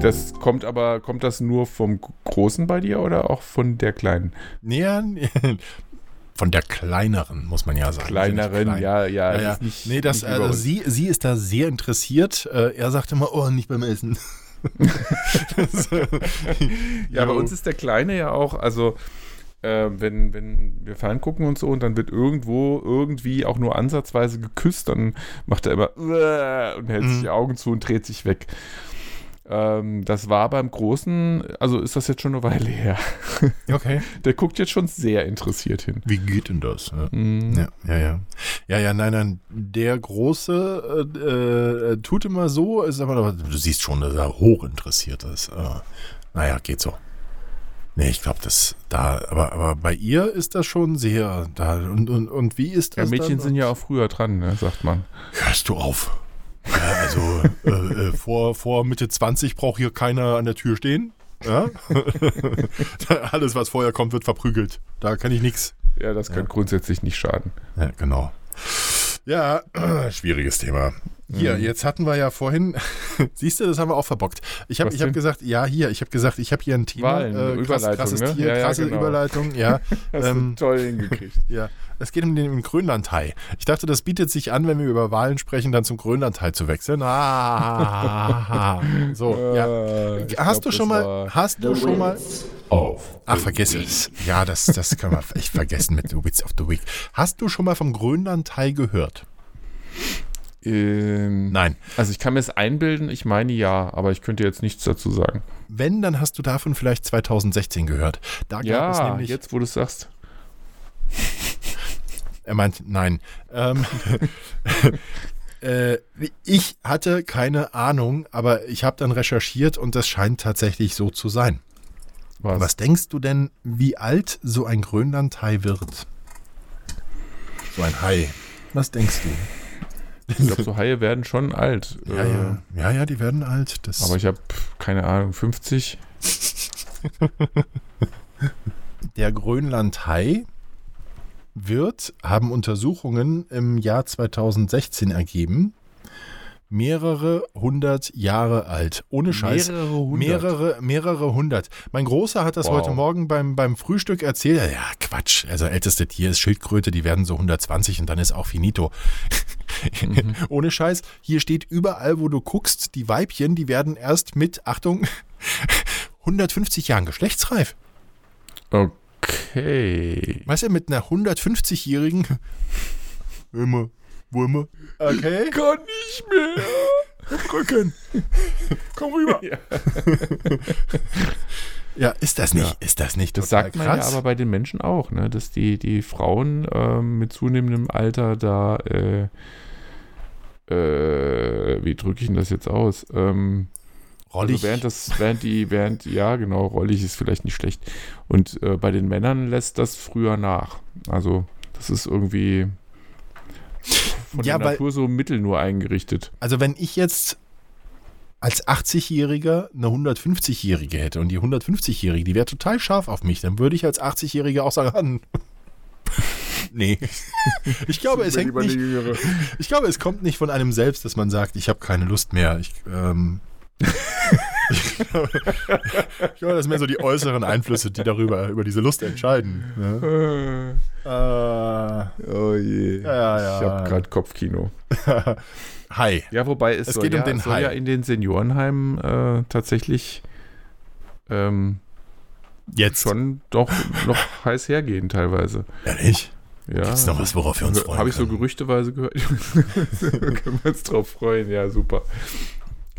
Das kommt aber, kommt das nur vom Großen bei dir oder auch von der Kleinen?
Näher, (laughs) von der kleineren, muss man ja sagen.
Kleineren,
Klein.
ja, ja.
Ja, ja.
Nicht,
nee, das, äh, sie, sie ist da sehr interessiert. Äh, er sagt immer, oh, nicht beim Essen. (laughs) (laughs)
Ja, bei uns ist der Kleine ja auch, also äh, wenn, wenn wir ferngucken und so und dann wird irgendwo irgendwie auch nur ansatzweise geküsst, dann macht er immer und hält sich
Mhm.
die Augen zu und dreht sich weg. Ähm, das war beim Großen, also ist das jetzt schon eine Weile her. (laughs)
Okay.
Der guckt jetzt schon sehr interessiert hin.
Wie geht denn das? Ja.
Mhm.
Ja, ja, ja. Ja, ja, nein, nein. Der Große äh, äh, tut immer so, ist aber, du siehst schon, dass er hochinteressiert ist. Äh, naja, geht so. Nee, ich glaube, das da, aber, aber bei ihr ist das schon sehr da. Und, und, und wie ist
Ja,
das?
Mädchen
dann?
sind ja auch früher dran, ne, sagt man.
Hörst du auf? Ja, also äh, äh, vor, vor Mitte 20 braucht hier keiner an der Tür stehen. Ja? (laughs) Alles, was vorher kommt, wird verprügelt. Da kann ich nichts.
Ja, das kann grundsätzlich nicht schaden.
Ja, genau. Ja, (clears throat) schwieriges Thema. Hier,
Mhm.
jetzt hatten wir ja vorhin, (laughs) siehst du, das haben wir auch verbockt. Ich habe hab gesagt, ja, hier, ich habe gesagt, ich habe hier ein Thema.
Wahlen,
krass,
Überleitung,
krasses
ne?
Tier,
Ja, ja,
krasse
genau.
Überleitung, ja. (laughs)
Hast
Ähm,
du toll hingekriegt. (laughs)
ja. Es geht um den um Grönlandhai. Ich dachte, das bietet sich an, wenn wir über Wahlen sprechen, dann zum Grönlandhai zu wechseln. Ah, so, ja.
Äh,
Hast
glaub,
du schon mal, hast du schon mal,
Of
ach, vergiss es. Ja, das, das können wir echt vergessen mit The Wits of the Week. Hast du schon mal vom Grönlandhai gehört?
Ähm,
Nein.
Also ich kann mir es einbilden, ich meine ja, aber ich könnte jetzt nichts dazu sagen.
Wenn, dann hast du davon vielleicht 2016 gehört. Da gab es
Ja,
nämlich,
jetzt wo du es sagst.
er meint, nein. Ähm, (laughs) äh, ich hatte keine Ahnung, aber ich habe dann recherchiert und das scheint tatsächlich so zu sein.
Was?
Was denkst du denn, wie alt so ein Grönlandhai wird? So ein Hai. Was denkst du?
Ich glaube, (laughs) so Haie werden schon alt.
Ja,
Äh,
ja. Ja, ja, die werden alt. Das
Aber ich habe keine Ahnung, 50. (laughs)
Der Grönlandhai wird, haben Untersuchungen im Jahr 2016 ergeben, mehrere hundert Jahre alt. Ohne Scheiß.
Mehrere hundert.
Mehrere, mehrere hundert. Mein Großer hat das
Wow.
heute Morgen beim, beim Frühstück erzählt. Ja, Quatsch. Also älteste Tier ist Schildkröte, die werden so 120 und dann ist auch finito. (laughs)
Mhm.
Ohne Scheiß. Hier steht überall, wo du guckst, die Weibchen, die werden erst mit, Achtung, (laughs) 150 Jahren geschlechtsreif.
Okay.
Weißt du, mit einer 150-jährigen. (laughs) Immer, wo immer. Okay.
Kann nicht mehr.
Rücken. Komm rüber.
Ja.
Ja, ist das nicht,
Ja.
ist das nicht
Das sagt man ja aber bei den Menschen auch, ne? dass die, die Frauen ähm, mit zunehmendem Alter da, äh, äh, wie drücke ich denn das jetzt aus? Ähm,
Rollig.
Also während das, während die, während, ja genau, rollig ist vielleicht nicht schlecht. Und äh, bei den Männern lässt das früher nach. Also das ist irgendwie von
Ja,
der
weil-
Natur so mittel nur eingerichtet.
Also wenn ich jetzt als 80-Jähriger eine 150-Jährige hätte und die 150-Jährige, die wäre total scharf auf mich, dann würde ich als 80-Jähriger auch sagen, (laughs) nee. Ich glaube, es hängt nicht, ich glaube, es kommt nicht von einem selbst, dass man sagt, ich habe keine Lust mehr. Ich, ähm, (laughs) ich, glaube, das sind mehr so die äußeren Einflüsse, die darüber, über diese Lust entscheiden. Ne? Äh,
Oh je.
ja, ja.
Ich habe gerade Kopfkino. (laughs)
Hi.
Ja, wobei es,
Es
soll,
geht um
ja,
den
es soll
Hai.
ja in den Seniorenheimen äh, tatsächlich ähm,
Jetzt.
schon doch noch heiß hergehen teilweise.
Ehrlich?
Ja,
Gibt's noch was, worauf wir uns freuen
Habe ich so gerüchteweise gehört. (laughs) können wir uns drauf freuen. Ja, super.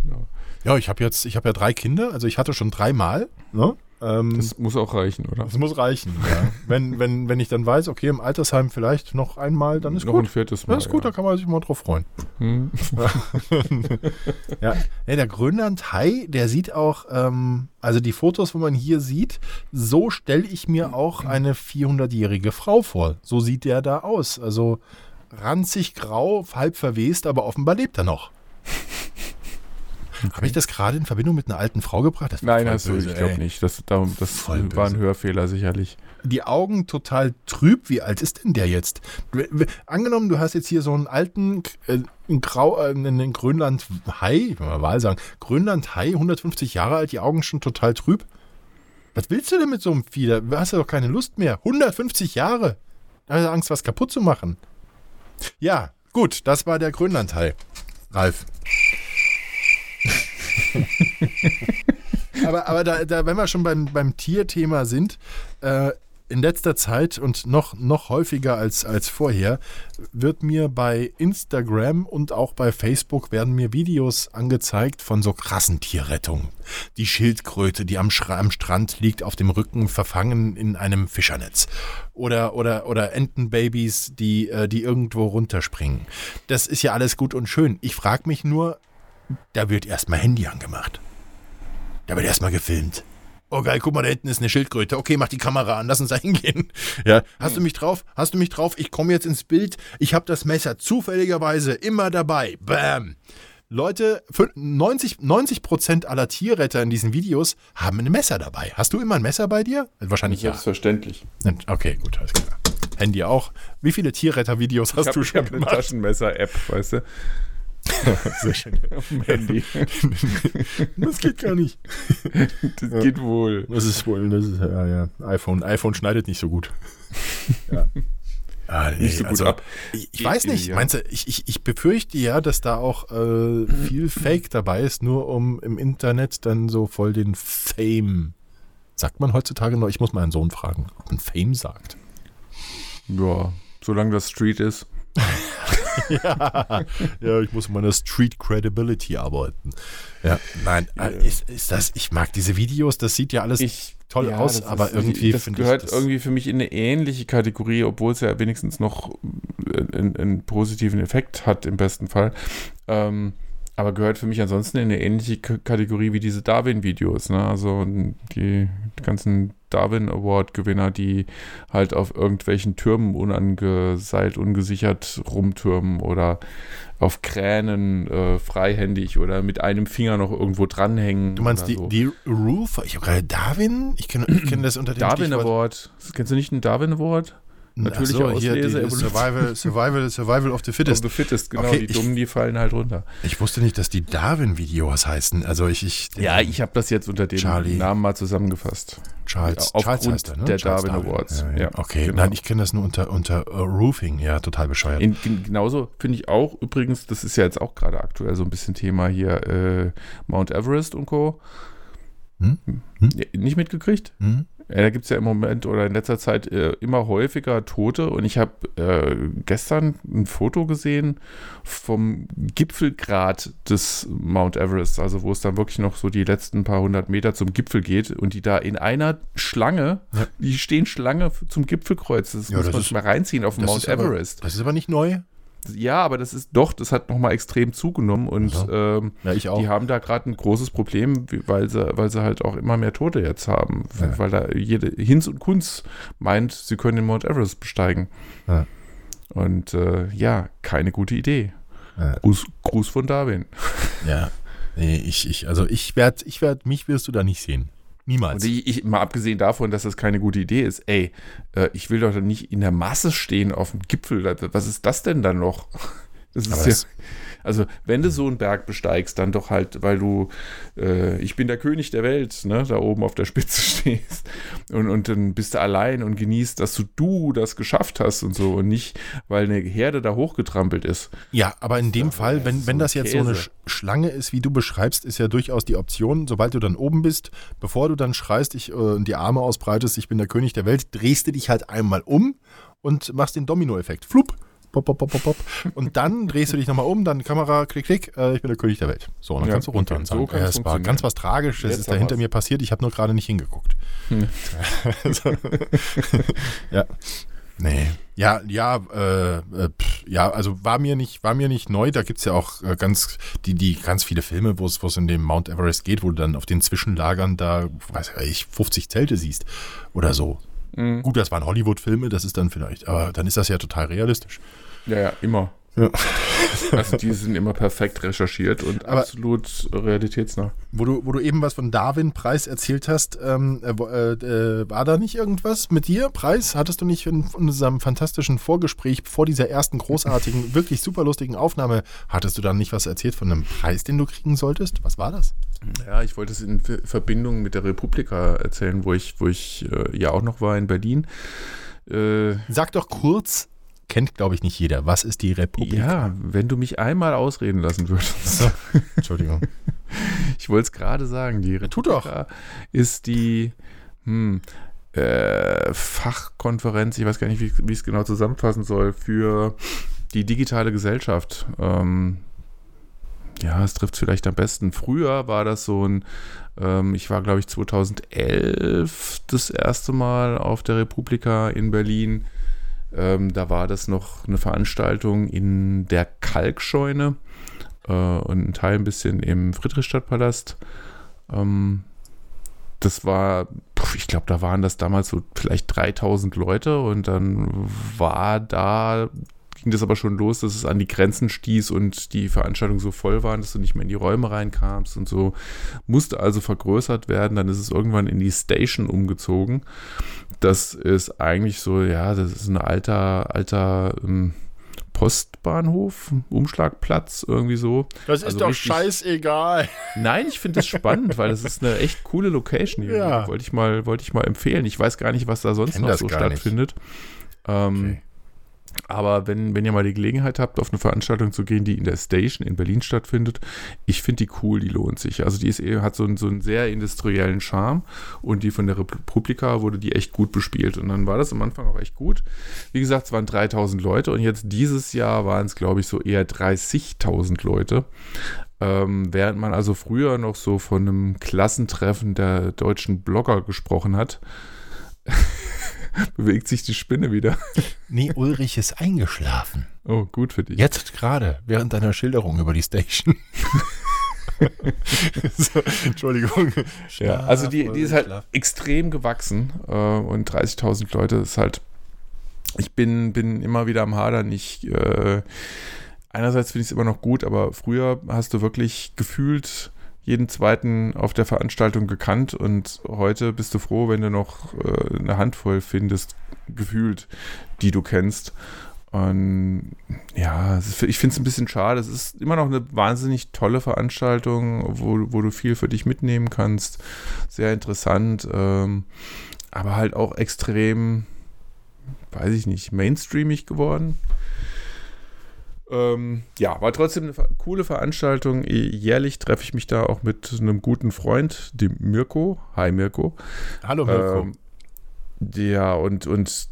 Genau.
Ja, ich habe jetzt, ich habe ja drei Kinder, also ich hatte schon dreimal. Ne? Ähm, das,
Das muss auch reichen, oder?
muss reichen. Ja. (laughs) wenn, wenn, wenn ich dann weiß, okay, im Altersheim vielleicht noch einmal, dann ist
noch ein
gut.
viertes Mal.
Das ist gut, da kann man sich mal drauf freuen.
ja. Hm. (laughs)
Ja, ja der Grönland-Hai, der sieht auch, ähm, also die Fotos, wo man hier sieht, so stelle ich mir auch eine 400-jährige Frau vor. So sieht der da aus. Also ranzig grau, halb verwest, aber offenbar lebt er noch. (laughs) Habe ich das gerade in Verbindung mit einer alten Frau gebracht?
Nein, hast du, ich glaube nicht. Das, darum, das war ein. Hörfehler sicherlich.
Die Augen total trüb. Wie alt ist denn der jetzt? Angenommen, du hast jetzt hier so einen alten, äh, einen Grau, äh, einen Grönland-Hai, ich will mal Wahl sagen, Grönland-Hai, 150 Jahre alt, die Augen schon total trüb. Was willst du denn mit so einem Vieh? Da hast du doch keine Lust mehr. 150 Jahre. Hat er Angst, was kaputt zu machen? Ja, gut, das war der Grönlandteil. Ralf. (laughs) aber aber da, da, wenn wir schon beim, beim Tierthema sind, äh, in letzter Zeit und noch, noch häufiger als, als vorher wird mir bei Instagram und auch bei Facebook werden mir Videos angezeigt von so krassen Tierrettungen. Die Schildkröte, die am, am Strand liegt, auf dem Rücken verfangen in einem Fischernetz. Oder, oder, oder Entenbabys, die, äh, die irgendwo runterspringen. Das ist ja alles gut und schön. Ich frage mich nur, da wird erstmal Handy angemacht. Da wird erstmal gefilmt. Oh geil, guck mal, da hinten ist eine Schildkröte. Okay, mach die Kamera an, lass uns da hingehen. (laughs) Ja, hast du mich drauf? Hast du mich drauf? Ich komme jetzt ins Bild. Ich habe das Messer zufälligerweise immer dabei. Bam. Leute, 90, 90 Prozent aller Tierretter in diesen Videos haben ein Messer dabei. Hast du immer ein Messer bei dir? Wahrscheinlich ja.
Selbstverständlich.
Okay, gut, alles klar. Handy auch. Wie viele Tierretter-Videos hast
hab,
du schon
ich gemacht? Eine Taschenmesser-App, weißt du? (laughs)
Sehr schön. Auf dem Handy. (laughs) Das geht gar nicht.
Das geht wohl.
Das ist wohl, das ist, ja, ja. iPhone, iPhone schneidet nicht so gut. (laughs) Ja. Ah, nee,
nicht so gut
also,
ab.
Ich, ich weiß nicht, ja. meinst du, ich, ich, ich befürchte ja, dass da auch äh, viel (clears throat) Fake dabei ist, nur um im Internet dann so voll den Fame. Sagt man heutzutage noch, ich muss meinen Sohn fragen, ob man Fame sagt.
Ja, solange das Street ist. (laughs)
ja, ja, ich muss meiner Street Credibility arbeiten. Ja, nein, ja. Ist, ist das, ich mag diese Videos, das sieht ja alles ich, toll ja, aus, aber ist, irgendwie
gehört ich das irgendwie für mich in eine ähnliche Kategorie, obwohl es ja wenigstens noch einen, einen positiven Effekt hat im besten Fall. Ähm, aber gehört für mich ansonsten in eine ähnliche Kategorie wie diese Darwin-Videos. Ne? Also die, die ganzen Darwin Award-Gewinner, die halt auf irgendwelchen Türmen unangeseilt, ungesichert rumtürmen oder auf Kränen äh, freihändig oder mit einem Finger noch irgendwo dranhängen.
Du meinst die, so. die Roof? Ich habe gerade Darwin? Ich kenne kenn das unter dem
Darwin Stichwort. Award. Kennst du nicht einen Darwin Award?
Natürliche so, Auslese, Survival, Survival, Survival of the Fittest.
Of the Fittest, genau. Okay, die Dummen, die fallen halt runter.
Ich wusste nicht, dass die Darwin-Videos heißen. Also ich, ich
ja, ich habe das jetzt unter dem
Charlie.
Namen mal zusammengefasst.
Charles,
ja,
Charles
heißt er, ne? Der Charles Darwin, Darwin Awards.
Ja, ja. Okay, genau. nein, ich kenne das nur unter, unter uh, Roofing. Ja, total bescheuert.
In, genauso finde ich auch, übrigens, das ist ja jetzt auch gerade aktuell so ein bisschen Thema hier, äh, Mount Everest und Co. Hm? Hm? Nicht mitgekriegt? Hm? Ja, da gibt es ja im Moment oder in letzter Zeit äh, immer häufiger Tote und ich habe äh, gestern ein Foto gesehen vom Gipfelgrad des Mount Everest, also wo es dann wirklich noch so die letzten paar hundert Meter zum Gipfel geht und die da in einer Schlange, ja. die stehen Schlange zum Gipfelkreuz, das ja, muss das man ist, mal reinziehen auf Mount Everest.
Aber, das ist aber nicht neu.
Ja, aber das ist doch, das hat nochmal extrem zugenommen und ja. Ähm, ja, die haben da gerade ein großes Problem, weil sie, weil sie halt auch immer mehr Tote jetzt haben, ja. weil da jede Hinz und Kunz meint, sie können den Mount Everest besteigen. Und äh, ja, keine gute Idee. Gruß, Gruß von Darwin.
Ja, nee, ich, ich, also ich werde, ich werde, mich wirst du da nicht sehen. Niemals.
Ich, ich, mal abgesehen davon, dass das keine gute Idee ist, ey, äh, ich will doch nicht in der Masse stehen auf dem Gipfel. Was ist das denn dann noch? Das ist ja, also, wenn du so einen Berg besteigst, dann doch halt, weil du, äh, ich bin der König der Welt, ne, da oben auf der Spitze (laughs) stehst. Und, und dann bist du allein und genießt, dass du, du das geschafft hast und so und nicht, weil eine Herde da hochgetrampelt ist.
Ja, aber in dem ja, Fall, wenn, wenn das jetzt Käse. so eine Schlange ist, wie du beschreibst, ist ja durchaus die Option, sobald du dann oben bist, bevor du dann schreist, ich äh, die Arme ausbreitest, ich bin der König der Welt, drehst du dich halt einmal um und machst den Domino-Effekt. Flupp pop, pop, pop, pop, pop. Und dann drehst du dich nochmal um, dann Kamera, klick, klick, äh, ich bin der König der Welt. So, und dann ja, kannst du runter und sagen, so äh, es war ganz was Tragisches, es ist da hinter mir passiert, ich habe nur gerade nicht hingeguckt. Hm. (laughs) ja. Nee. Ja, ja, äh, äh, pff, ja, also war mir nicht, war mir nicht neu. Da gibt es ja auch äh, ganz, die, die ganz viele Filme, wo es in dem Mount Everest geht, wo du dann auf den Zwischenlagern da, weiß ich, 50 Zelte siehst oder so. Mhm. Gut, das waren Hollywood-Filme, das ist dann vielleicht, aber dann ist das ja total realistisch.
Ja, ja, immer. Ja. (laughs) Also die sind immer perfekt recherchiert und Aber absolut realitätsnah.
Wo du, wo du eben was von Darwin-Preis erzählt hast, ähm, äh, äh, war da nicht irgendwas mit dir? Preis? Hattest du nicht in unserem fantastischen Vorgespräch vor dieser ersten großartigen, (laughs) wirklich super lustigen Aufnahme, hattest du dann nicht was erzählt von einem Preis, den du kriegen solltest? Was war das?
Ja, ich wollte es in Verbindung mit der Republika erzählen, wo ich, wo ich äh, ja auch noch war in Berlin Äh,
Sag doch kurz, kennt glaube ich nicht jeder, was ist die Republik?
ja, wenn du mich einmal ausreden lassen würdest.
So. Entschuldigung. (laughs)
Ich wollte es gerade sagen, die
tut doch.
Republika ist die hm, äh, Fachkonferenz, ich weiß gar nicht, wie, wie ich es genau zusammenfassen soll, für die digitale Gesellschaft. Ähm, ja, es trifft vielleicht am besten. Früher war das so ein, ähm, ich war glaube ich 2011 das erste Mal auf der Republika in Berlin. Ähm, da war das noch eine Veranstaltung in der Kalkscheune äh, und ein Teil ein bisschen im Friedrichstadtpalast. Ähm, das war, ich glaube, da waren das damals so vielleicht 3000 Leute und dann war da, ging das aber schon los, dass es an die Grenzen stieß und die Veranstaltungen so voll waren, dass du nicht mehr in die Räume reinkamst und so. Musste also vergrößert werden, dann ist es irgendwann in die Station umgezogen. Das ist eigentlich so, ja, das ist ein alter, alter ähm, Postbahnhof, Umschlagplatz, irgendwie so.
Das ist
Also
doch
richtig-
scheißegal.
Nein, ich finde das spannend, weil das ist eine echt coole Location hier.
Ja.
Wollte ich mal, wollte ich mal empfehlen. Ich weiß gar nicht, was da sonst noch so stattfindet. Ähm,
Okay.
Aber wenn, wenn ihr mal die Gelegenheit habt, auf eine Veranstaltung zu gehen, die in der Station in Berlin stattfindet, ich finde die cool, die lohnt sich. Also die ist, eh- hat so einen, so einen sehr industriellen Charme und die von der Republika wurde die echt gut bespielt. Und dann war das am Anfang auch echt gut. Wie gesagt, es waren 3000 Leute und jetzt dieses Jahr waren es, glaube ich, so eher 30.000 Leute. Ähm, während man also früher noch so von einem Klassentreffen der deutschen Blogger gesprochen hat, (laughs) (laughs) bewegt sich die Spinne wieder.
Nee, Ulrich ist eingeschlafen.
Oh, gut für dich.
Jetzt gerade, während deiner Schilderung über die Station. (laughs) so, Entschuldigung.
Ja, also die,
Schlaf,
die ist halt
Schlaf.
extrem gewachsen äh, und 30.000 Leute ist halt. Ich bin, bin immer wieder am Hadern. Ich, äh, einerseits finde ich es immer noch gut, aber früher hast du wirklich gefühlt jeden zweiten auf der Veranstaltung gekannt und heute bist du froh, wenn du noch äh, eine Handvoll findest, gefühlt, die du kennst. Und ja, ich finde es ein bisschen schade. Es ist immer noch eine wahnsinnig tolle Veranstaltung, wo, wo du viel für dich mitnehmen kannst. Sehr interessant, ähm, aber halt auch extrem, weiß ich nicht, mainstreamig geworden. Ähm, ja, war trotzdem eine coole Veranstaltung. Jährlich treffe ich mich da auch mit einem guten Freund, dem Mirko. Hi Mirko.
Hallo Mirko.
Ähm, ja, und, und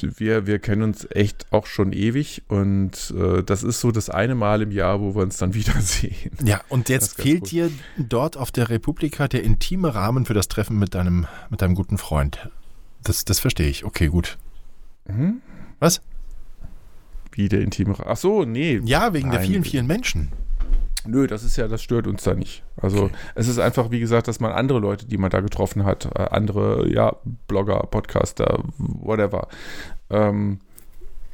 wir, wir kennen uns echt auch schon ewig und äh, das ist so das eine Mal im Jahr, wo wir uns dann (laughs) wiedersehen.
ja, und jetzt fehlt
gut.
dir dort auf der Republika der intime Rahmen für das Treffen mit deinem, mit deinem guten Freund. Das, das verstehe ich. Okay, gut.
Mhm.
Was?
Wie der intime. Ach so, nee.
Ja, wegen der
Nein.
vielen, vielen Menschen.
Nö, das ist ja, das stört uns da nicht. Also
Okay.
es ist einfach, wie gesagt, dass man andere Leute, die man da getroffen hat, äh, andere, ja, Blogger, Podcaster, whatever, ähm,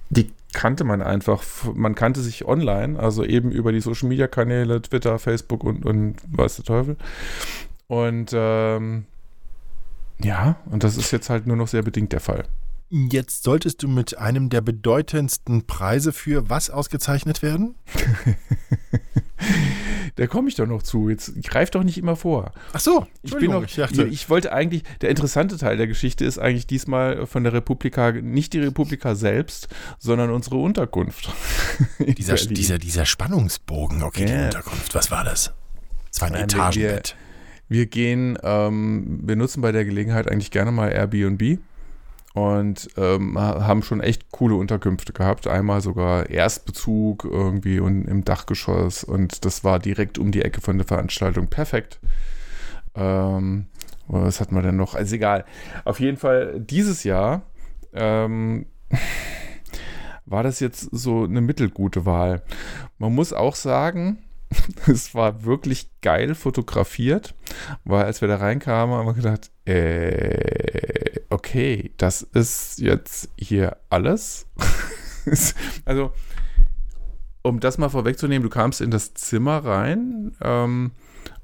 die kannte man einfach. Man kannte sich online, also eben über die Social Media Kanäle, Twitter, Facebook und, und weiß der Teufel. Und ähm, ja, und das ist jetzt halt nur noch sehr bedingt der Fall.
Jetzt solltest du mit einem der bedeutendsten Preise für was ausgezeichnet werden? (laughs)
Da komme ich doch noch zu. Jetzt greif doch nicht immer vor.
Ach so,
Ich bin noch,
ich dachte,
ich wollte eigentlich, der interessante Teil der Geschichte ist eigentlich diesmal von der Republika, nicht die Republika selbst, sondern unsere Unterkunft. (laughs)
dieser, dieser, dieser Spannungsbogen, okay, die
Ja.
Unterkunft, was war das? Es war ein
Nein, wir-
Etagenbett.
Wir gehen, ähm, wir nutzen bei der Gelegenheit eigentlich gerne mal Airbnb und ähm, ha- haben schon echt coole Unterkünfte gehabt. Einmal sogar Erstbezug irgendwie und im Dachgeschoss und das war direkt um die Ecke von der Veranstaltung. Perfekt. Ähm, was hatten wir denn noch? Also egal. Auf jeden Fall dieses Jahr ähm, (laughs) war das jetzt so eine mittelgute Wahl. Man muss auch sagen, (laughs) es war wirklich geil fotografiert, weil als wir da reinkamen, haben wir gedacht, äh, okay, das ist jetzt hier alles. (laughs) also, um das mal vorwegzunehmen, du kamst in das Zimmer rein ähm,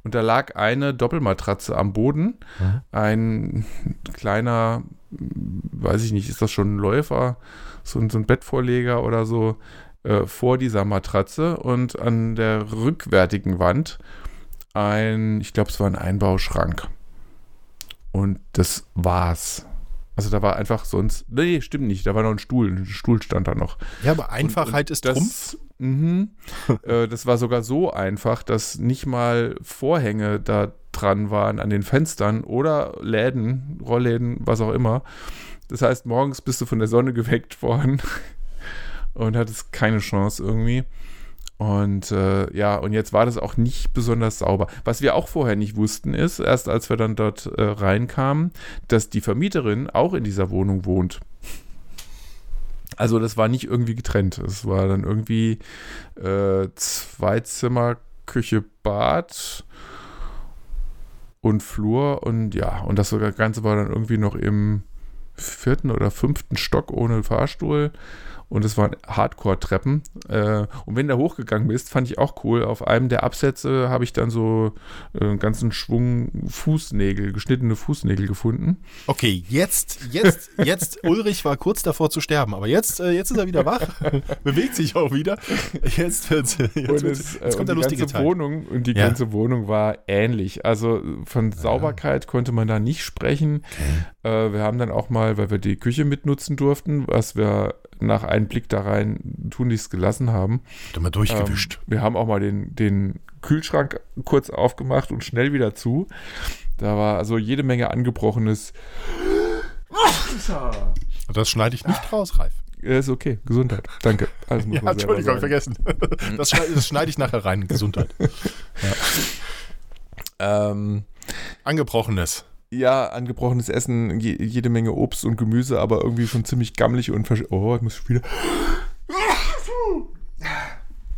und da lag eine Doppelmatratze am Boden.
Mhm.
Ein kleiner, weiß ich nicht, ist das schon ein Läufer, so, ein- so ein Bettvorleger oder so, äh, vor dieser Matratze und an der rückwärtigen Wand ein, ich glaube, es war ein Einbauschrank. Und das war's. Also da war einfach sonst, nee, stimmt nicht, da war noch ein Stuhl, ein Stuhl stand da noch.
Ja, aber Einfachheit und, und ist
das,
Trumpf.
Mh, (laughs) äh, das war sogar so einfach, dass nicht mal Vorhänge da dran waren an den Fenstern oder Läden, Rollläden, was auch immer. Das heißt, morgens bist du von der Sonne geweckt worden (laughs) und hattest keine Chance irgendwie. Und äh, ja, und jetzt war das auch nicht besonders sauber. Was wir auch vorher nicht wussten, ist, erst als wir dann dort äh, reinkamen, dass die Vermieterin auch in dieser Wohnung wohnt. Also das war nicht irgendwie getrennt. Es war dann irgendwie äh, zwei Zimmer, Küche, Bad und Flur und ja, und das Ganze war dann irgendwie noch im vierten oder fünften Stock ohne Fahrstuhl und es waren Hardcore-Treppen. Äh, und wenn du hochgegangen bist, fand ich auch cool. Auf einem der Absätze habe ich dann so äh, einen ganzen Schwung Fußnägel, geschnittene Fußnägel gefunden.
Okay, jetzt, jetzt, jetzt, (laughs) Ulrich war kurz davor zu sterben, aber jetzt, äh, jetzt ist er wieder wach, (laughs) bewegt sich auch wieder. Jetzt, wird, jetzt,
und es, jetzt kommt
und der lustige
Teil. Wohnung, und die ja. ganze Wohnung war ähnlich. Also von Sauberkeit ja. konnte man da nicht sprechen. Okay. Äh, wir haben dann auch mal, weil wir die Küche mitnutzen durften, was wir nach einem Blick da rein tunlichst gelassen haben.
Dann mal durchgewischt.
Ähm, wir haben auch mal den, den Kühlschrank kurz aufgemacht und schnell wieder zu. Da war also jede Menge angebrochenes.
Das schneide ich nicht raus, Ralf.
Ist okay, Gesundheit. Danke. (laughs)
ja, Entschuldigung, vergessen. Das schneide, das schneide, ich nachher rein, Gesundheit. (laughs) Ja. Ähm, Angebrochenes
ja, angebrochenes Essen, je, jede Menge Obst und Gemüse, aber irgendwie schon ziemlich gammelig und versch Oh, ich muss wieder.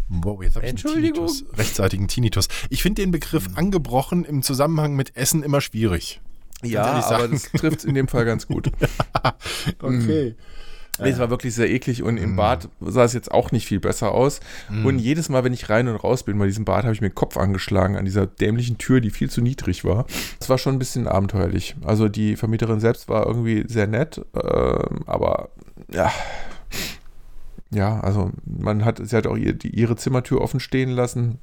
Wow, jetzt habe ich Entschuldigung. Tinnitus, rechtzeitigen Tinnitus. Ich finde den Begriff angebrochen im Zusammenhang mit Essen immer schwierig.
Ja, aber das trifft es in dem Fall ganz gut. (laughs)
okay. Mm.
Nee, es war wirklich sehr eklig und im mm. Bad sah es jetzt auch nicht viel besser aus. Mm. Und jedes Mal, wenn ich rein und raus bin bei diesem Bad, habe ich mir den Kopf angeschlagen an dieser dämlichen Tür, die viel zu niedrig war. Es war schon ein bisschen abenteuerlich. Also die Vermieterin selbst war irgendwie sehr nett, äh, aber ja. Ja, also man hat, sie hat auch ihr, die, ihre Zimmertür offen stehen lassen.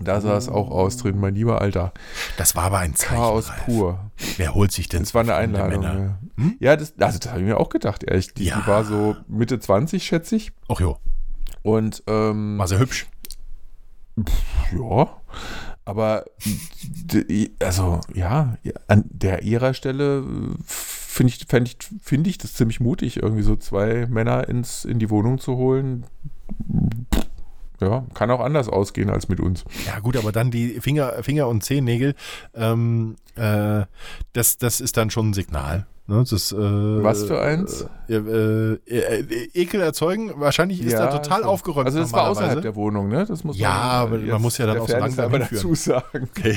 Da sah es auch aus drin, mein lieber Alter.
Das war aber ein Zeichen.
Chaos Ralf. pur.
Wer holt sich denn
Das war eine Einladung. Ja, hm? ja das, also das habe ich mir auch gedacht, ehrlich. Die, ja. die, war so Mitte 20, schätze ich.
Ach jo.
Und, ähm,
War sehr hübsch.
Pff, ja. Aber, also, ja, an der ihrer Stelle finde ich, ich, find ich das ziemlich mutig, irgendwie so zwei Männer ins, in die Wohnung zu holen. Ja, kann auch anders ausgehen als mit uns.
Ja, gut, aber dann die Finger, Finger und Zehennägel, ähm, äh, das, das ist dann schon ein Signal. Ne? Das, äh,
Was für eins?
Äh, äh, äh Ekel erzeugen, wahrscheinlich ist ja, da total so. aufgeräumt.
Also das war außerhalb der Wohnung, ne? Das muss
ja, man, aber man muss ja dann auch so langsam
dazu sagen. (laughs)
Okay.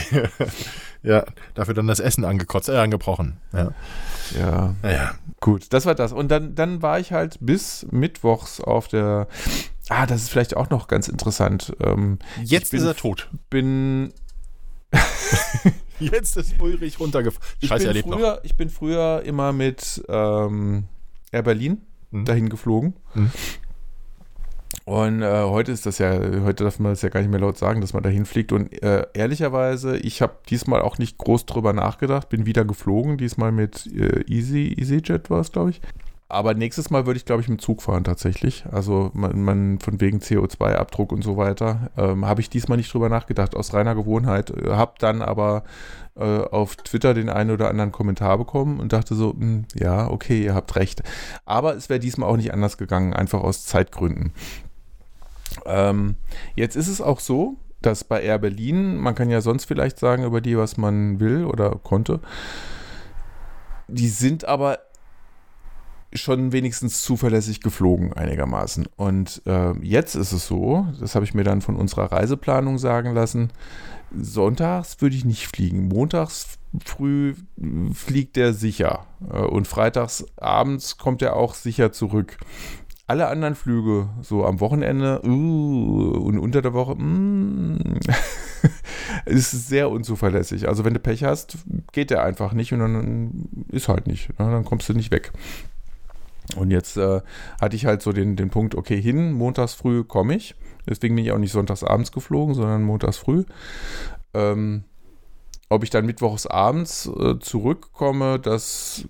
ja, dafür dann das Essen angekotzt, äh, angebrochen. Ja.
Ja.
Naja.
Gut, das war das. Und dann, dann war ich halt bis mittwochs auf der Ah, das ist vielleicht auch noch ganz interessant. Ähm,
Jetzt bin, ist er tot.
Bin. (laughs)
Jetzt ist Ulrich runtergefallen.
Scheiße, er lebt früher, noch. Ich bin früher immer mit ähm, Air Berlin mhm. dahin geflogen. Mhm. Und äh, heute ist das ja, heute darf man das ja gar nicht mehr laut sagen, dass man dahin fliegt. Und äh, ehrlicherweise, ich habe diesmal auch nicht groß drüber nachgedacht, bin wieder geflogen, diesmal mit äh, Easy, EasyJet war es, glaube ich. Aber nächstes Mal würde ich, glaube ich, mit Zug fahren tatsächlich. Also man, man von wegen CO2-Abdruck und so weiter. Ähm, Habe ich diesmal nicht drüber nachgedacht, aus reiner Gewohnheit. Äh, Habe dann aber äh, auf Twitter den einen oder anderen Kommentar bekommen und dachte so, mh, hm, ja, okay, ihr habt recht. Aber es wäre diesmal auch nicht anders gegangen, einfach aus Zeitgründen. Ähm, jetzt ist es auch so, dass bei Air Berlin, man kann ja sonst vielleicht sagen über die, was man will oder konnte, die sind aber schon wenigstens zuverlässig geflogen einigermaßen. Und äh, jetzt ist es so, das habe ich mir dann von unserer Reiseplanung sagen lassen, sonntags würde ich nicht fliegen. Montags früh fliegt er sicher. Äh, und freitags abends kommt er auch sicher zurück. Alle anderen Flüge, so am Wochenende uh, und unter der Woche, mm, (laughs) ist sehr unzuverlässig. Also wenn du Pech hast, geht der einfach nicht und dann ist halt nicht. Ne? Dann kommst du nicht weg. Und jetzt äh, hatte ich halt so den, den Punkt, okay, hin, montags früh komme ich. Deswegen bin ich auch nicht sonntags abends geflogen, sondern montags früh. Ähm, ob ich dann mittwochs abends äh, zurückkomme, das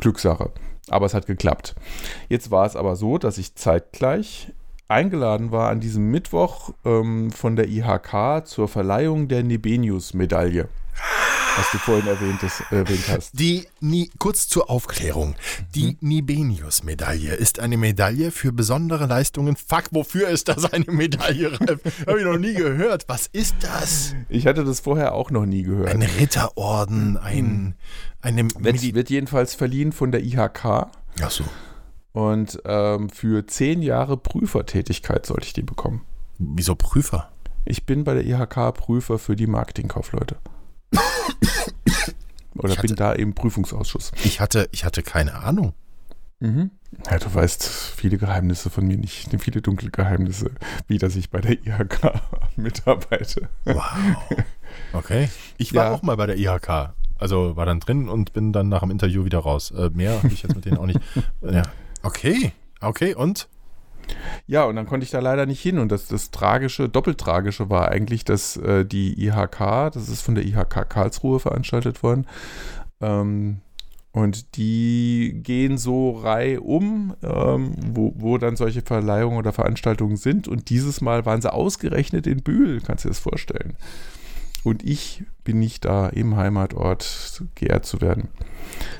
Glückssache. Aber es hat geklappt. Jetzt war es aber so, dass ich zeitgleich eingeladen war an diesem Mittwoch ähm, von der IHK zur Verleihung der Nebenius-Medaille was du vorhin erwähntest, erwähnt hast.
Die, Ni kurz zur Aufklärung. Die mhm. Nibenius-Medaille ist eine Medaille für besondere Leistungen. Fuck, wofür ist das eine Medaille, Ralf? Habe ich noch nie gehört. Was ist das?
Ich hatte das vorher auch noch nie gehört.
Ein Ritterorden, ein... Eine
wird, wird jedenfalls verliehen von der IHK.
Ach so.
Und ähm, für zehn Jahre Prüfertätigkeit sollte ich die bekommen.
Wieso Prüfer?
Ich bin bei der IHK Prüfer für die Marketingkaufleute. Oder hatte, bin da im Prüfungsausschuss.
Ich hatte, ich hatte keine Ahnung.
Mhm. Ja, du weißt viele Geheimnisse von mir nicht, viele dunkle Geheimnisse, wie dass ich bei der IHK (laughs) mitarbeite.
Wow. Okay. Ich war ja. auch mal bei der IHK. Also war dann drin und bin dann nach dem Interview wieder raus. Äh, mehr habe ich jetzt mit denen auch nicht. (laughs) Ja. Okay. Okay, und?
Ja, und dann konnte ich da leider nicht hin. Und das, das Tragische, Doppeltragische war eigentlich, dass äh, die IHK, das ist von der IHK Karlsruhe veranstaltet worden, ähm, und die gehen so reihum, ähm, wo, wo dann solche Verleihungen oder Veranstaltungen sind. Und dieses Mal waren sie ausgerechnet in Bühl, kannst du dir das vorstellen. Und ich bin nicht da im Heimatort geehrt zu werden.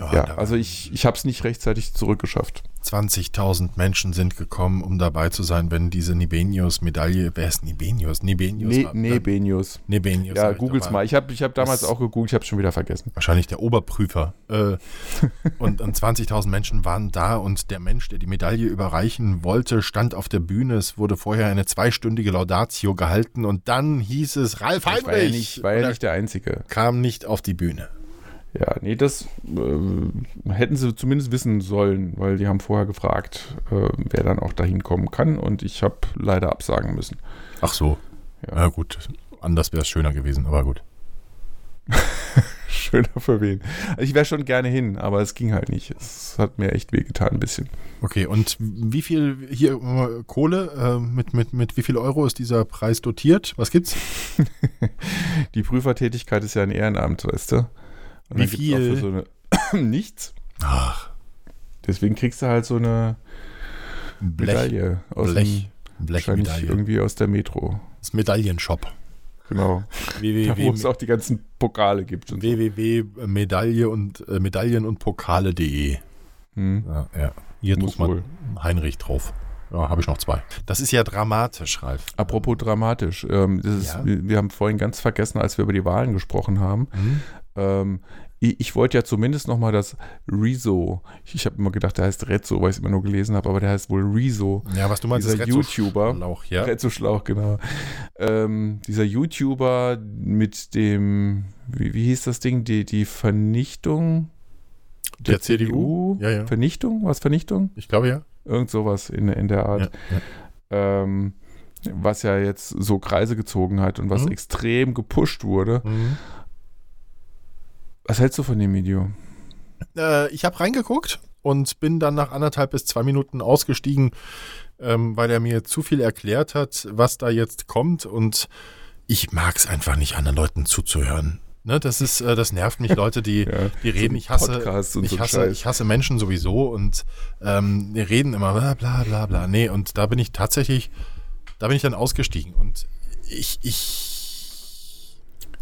Oh, ja, also ich, ich habe es nicht rechtzeitig zurückgeschafft.
20.000 Menschen sind gekommen, um dabei zu sein, wenn diese Nibenius-Medaille, wer ist Nibenius?
Nibenius. Ne, Nebenius.
Nebenius.
Ja, googles mal. Ich habe ich hab damals auch gegoogelt, ich habe es schon wieder vergessen.
Wahrscheinlich der Oberprüfer. Äh, (laughs) und, und 20.000 Menschen waren da und der Mensch, der die Medaille überreichen wollte, stand auf der Bühne. Es wurde vorher eine zweistündige Laudatio gehalten und dann hieß es Ralf Heinrich.
War ja nicht, war ja nicht der Einzige.
Kam nicht auf die Bühne.
Ja, nee, das äh, hätten sie zumindest wissen sollen, weil die haben vorher gefragt, äh, wer dann auch dahin kommen kann und ich habe leider absagen müssen.
Ach so. Ja, ja gut. Anders wäre es schöner gewesen, aber gut. (laughs)
schöner für wen? Also ich wäre schon gerne hin, aber es ging halt nicht. Es hat mir echt wehgetan ein bisschen.
Okay, und wie viel hier äh, Kohle, äh, mit, mit, mit wie viel Euro ist dieser Preis dotiert? Was gibt's? (laughs)
Die Prüfertätigkeit ist ja ein Ehrenamt, weißt du?
Und Wie viel?
So eine, (coughs) nichts.
Ach.
Deswegen kriegst du halt so eine
Blech,
Medaille aus
Blech,
dem, Blechmedaille. irgendwie aus der Metro.
Das Medaillenshop.
Genau.
www,
wo es auch die ganzen Pokale gibt.
www.medaille und äh, Medaillen und Pokale.de. Hm. Ja, ja. Hier Muss man Heinrich drauf. Ja, habe ich noch zwei. Das ist ja dramatisch, Ralf.
Apropos dramatisch. Ähm, ist, ja? wir, wir, haben vorhin ganz vergessen, als wir über die Wahlen gesprochen haben, mhm. Ähm, ich, ich, wollte ja zumindest noch mal das Rezo. Ich, ich habe immer gedacht, der heißt Rezzo, weil ich es immer nur gelesen habe, aber der heißt wohl Rezo.
Ja, was du meinst,
dieser
ist
YouTuber.
Schlauch, ja.
Rezzo Schlauch, genau. Ähm, dieser YouTuber mit dem, wie, wie hieß das Ding, die, die Vernichtung
der, der CDU?
CDU? Ja, ja. Vernichtung? Was Vernichtung?
Ich glaube ja.
Irgend sowas in, in der Art. Ja. Ähm, was ja jetzt so Kreise gezogen hat und was mhm. extrem gepusht wurde. Mhm. Was hältst du von dem Video?
Äh, ich habe reingeguckt und bin dann nach anderthalb bis zwei Minuten ausgestiegen, ähm, weil er mir zu viel erklärt hat, was da jetzt kommt. Und ich mag es einfach nicht, anderen Leuten zuzuhören. Ne, das ist, äh, das nervt mich, (laughs) Leute, die, ja, die reden. Ich hasse, ich so hasse, ich hasse Menschen sowieso und ähm, die reden immer bla bla bla bla. Nee, und da bin ich tatsächlich, da bin ich dann ausgestiegen und ich, ich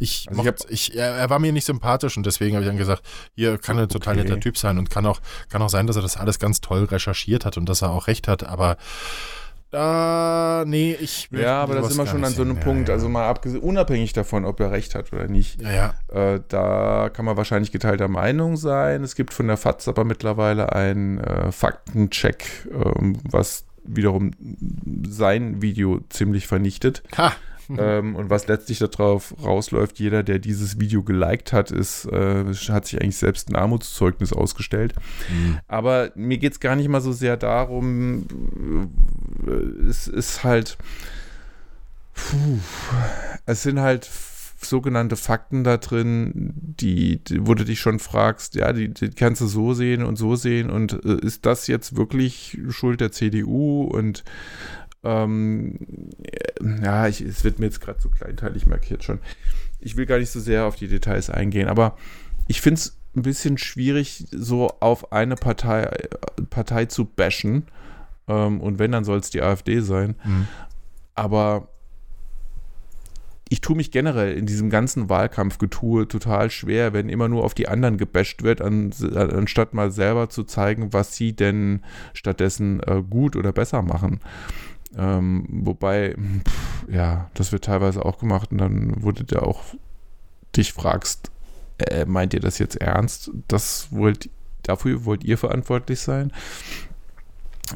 ich, also mochte, ich, er, er, war mir nicht sympathisch und deswegen habe ich dann gesagt, hier kann ein total okay. netter Typ sein und kann auch, kann auch sein, dass er das alles ganz toll recherchiert hat und dass er auch recht hat, aber äh, nee, ich
will Ja, aber das ist immer schon an so einem Punkt, ja, ja. also mal abgesehen, unabhängig davon, ob er recht hat oder nicht.
Ja,
ja. Äh, da kann man wahrscheinlich geteilter Meinung sein. Es gibt von der FATS aber mittlerweile einen äh, Faktencheck, ähm, was wiederum sein Video ziemlich vernichtet.
Ha! (laughs)
ähm, und was letztlich darauf rausläuft, jeder, der dieses Video geliked hat, ist, äh, hat sich eigentlich selbst ein Armutszeugnis ausgestellt. Mhm. Aber mir geht es gar nicht mal so sehr darum, äh, es ist halt, puh, es sind halt sogenannte Fakten da drin, die, die, wo du dich schon fragst, ja, die, die, kannst du so sehen und so sehen und äh, ist das jetzt wirklich Schuld der CDU und ähm, ja, ich, es wird mir jetzt gerade so kleinteilig markiert schon. Ich will gar nicht so sehr auf die Details eingehen, aber ich finde es ein bisschen schwierig, so auf eine Partei, Partei zu bashen. Ähm, und wenn, dann soll es die AfD sein. Mhm. Aber ich tue mich generell in diesem ganzen Wahlkampfgetue total schwer, wenn immer nur auf die anderen gebasht wird, an, anstatt mal selber zu zeigen, was sie denn stattdessen äh, gut oder besser machen. Ähm, wobei, pff, ja, das wird teilweise auch gemacht und dann wurde der auch dich fragst, äh, meint ihr das jetzt ernst? Das wollt, dafür wollt ihr verantwortlich sein?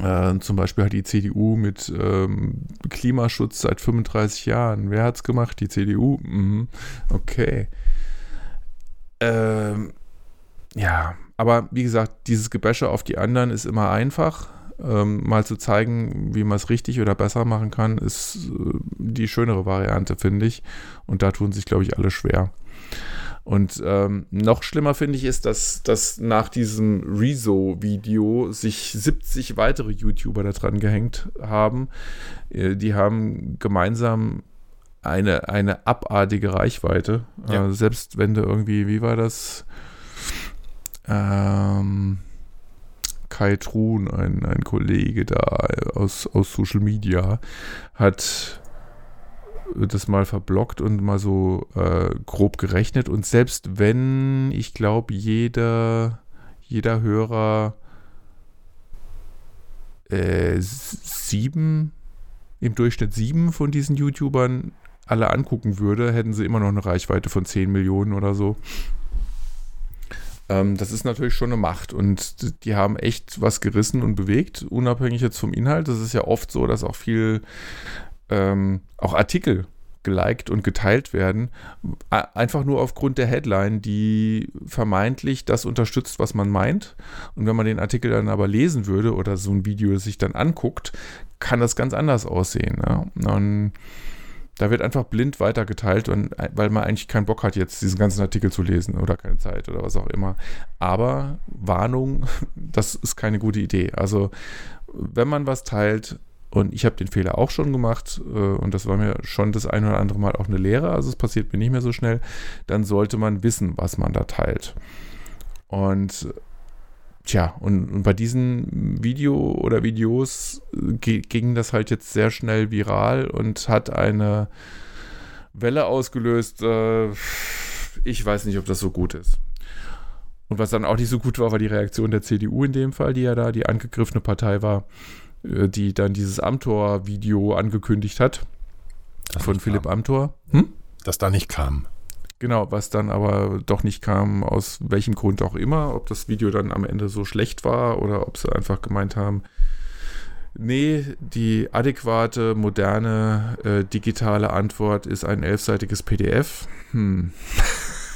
Äh, zum Beispiel hat die CDU mit ähm, Klimaschutz seit 35 Jahren. Wer hat es gemacht? Die CDU? Mhm. Okay. Ähm, ja, aber wie gesagt, dieses Gebäsche auf die anderen ist immer einfach. Ähm, mal zu zeigen, wie man es richtig oder besser machen kann, ist äh, die schönere Variante, finde ich. Und da tun sich, glaube ich, alle schwer. Und ähm, noch schlimmer finde ich ist, dass, dass nach diesem Rezo-Video sich 70 weitere YouTuber da dran gehängt haben. Äh, die haben gemeinsam eine, eine abartige Reichweite. Ja. Äh, selbst wenn du irgendwie, wie war das? Ähm, Kai Truhn, ein, ein Kollege da aus, aus Social Media, hat das mal verblockt und mal so äh, grob gerechnet. Und selbst wenn, ich glaube, jeder, jeder Hörer äh, sieben, im Durchschnitt sieben von diesen YouTubern alle angucken würde, hätten sie immer noch eine Reichweite von 10 Millionen oder so. Ähm, das ist natürlich schon eine Macht und die haben echt was gerissen und bewegt, unabhängig jetzt vom Inhalt. Das ist ja oft so, dass auch viel ähm, auch Artikel geliked und geteilt werden, einfach nur aufgrund der Headline, die vermeintlich das unterstützt, was man meint. Und wenn man den Artikel dann aber lesen würde oder so ein Video sich dann anguckt, kann das ganz anders aussehen. Ne? Und da wird einfach blind weitergeteilt, und, weil man eigentlich keinen Bock hat, jetzt diesen ganzen Artikel zu lesen oder keine Zeit oder was auch immer. Aber Warnung, (laughs) das ist keine gute Idee. Also, wenn man was teilt, und ich habe den Fehler auch schon gemacht äh, und das war mir schon das ein oder andere Mal auch eine Lehre, also es passiert mir nicht mehr so schnell, dann sollte man wissen, was man da teilt. Und Tja, und, und bei diesen Video oder Videos äh, ging das halt jetzt sehr schnell viral und hat eine Welle ausgelöst. Äh, ich weiß nicht, ob das so gut ist. Und was dann auch nicht so gut war, war die Reaktion der CDU in dem Fall, die ja da die angegriffene Partei war, äh, die dann dieses Amtor-Video angekündigt hat. Das von Philipp kam. Amthor. Hm?
Das da nicht kam.
Genau, was dann aber doch nicht kam, aus welchem Grund auch immer, ob das Video dann am Ende so schlecht war oder ob sie einfach gemeint haben, nee, die adäquate, moderne, äh, digitale Antwort ist ein elfseitiges PDF. Hm.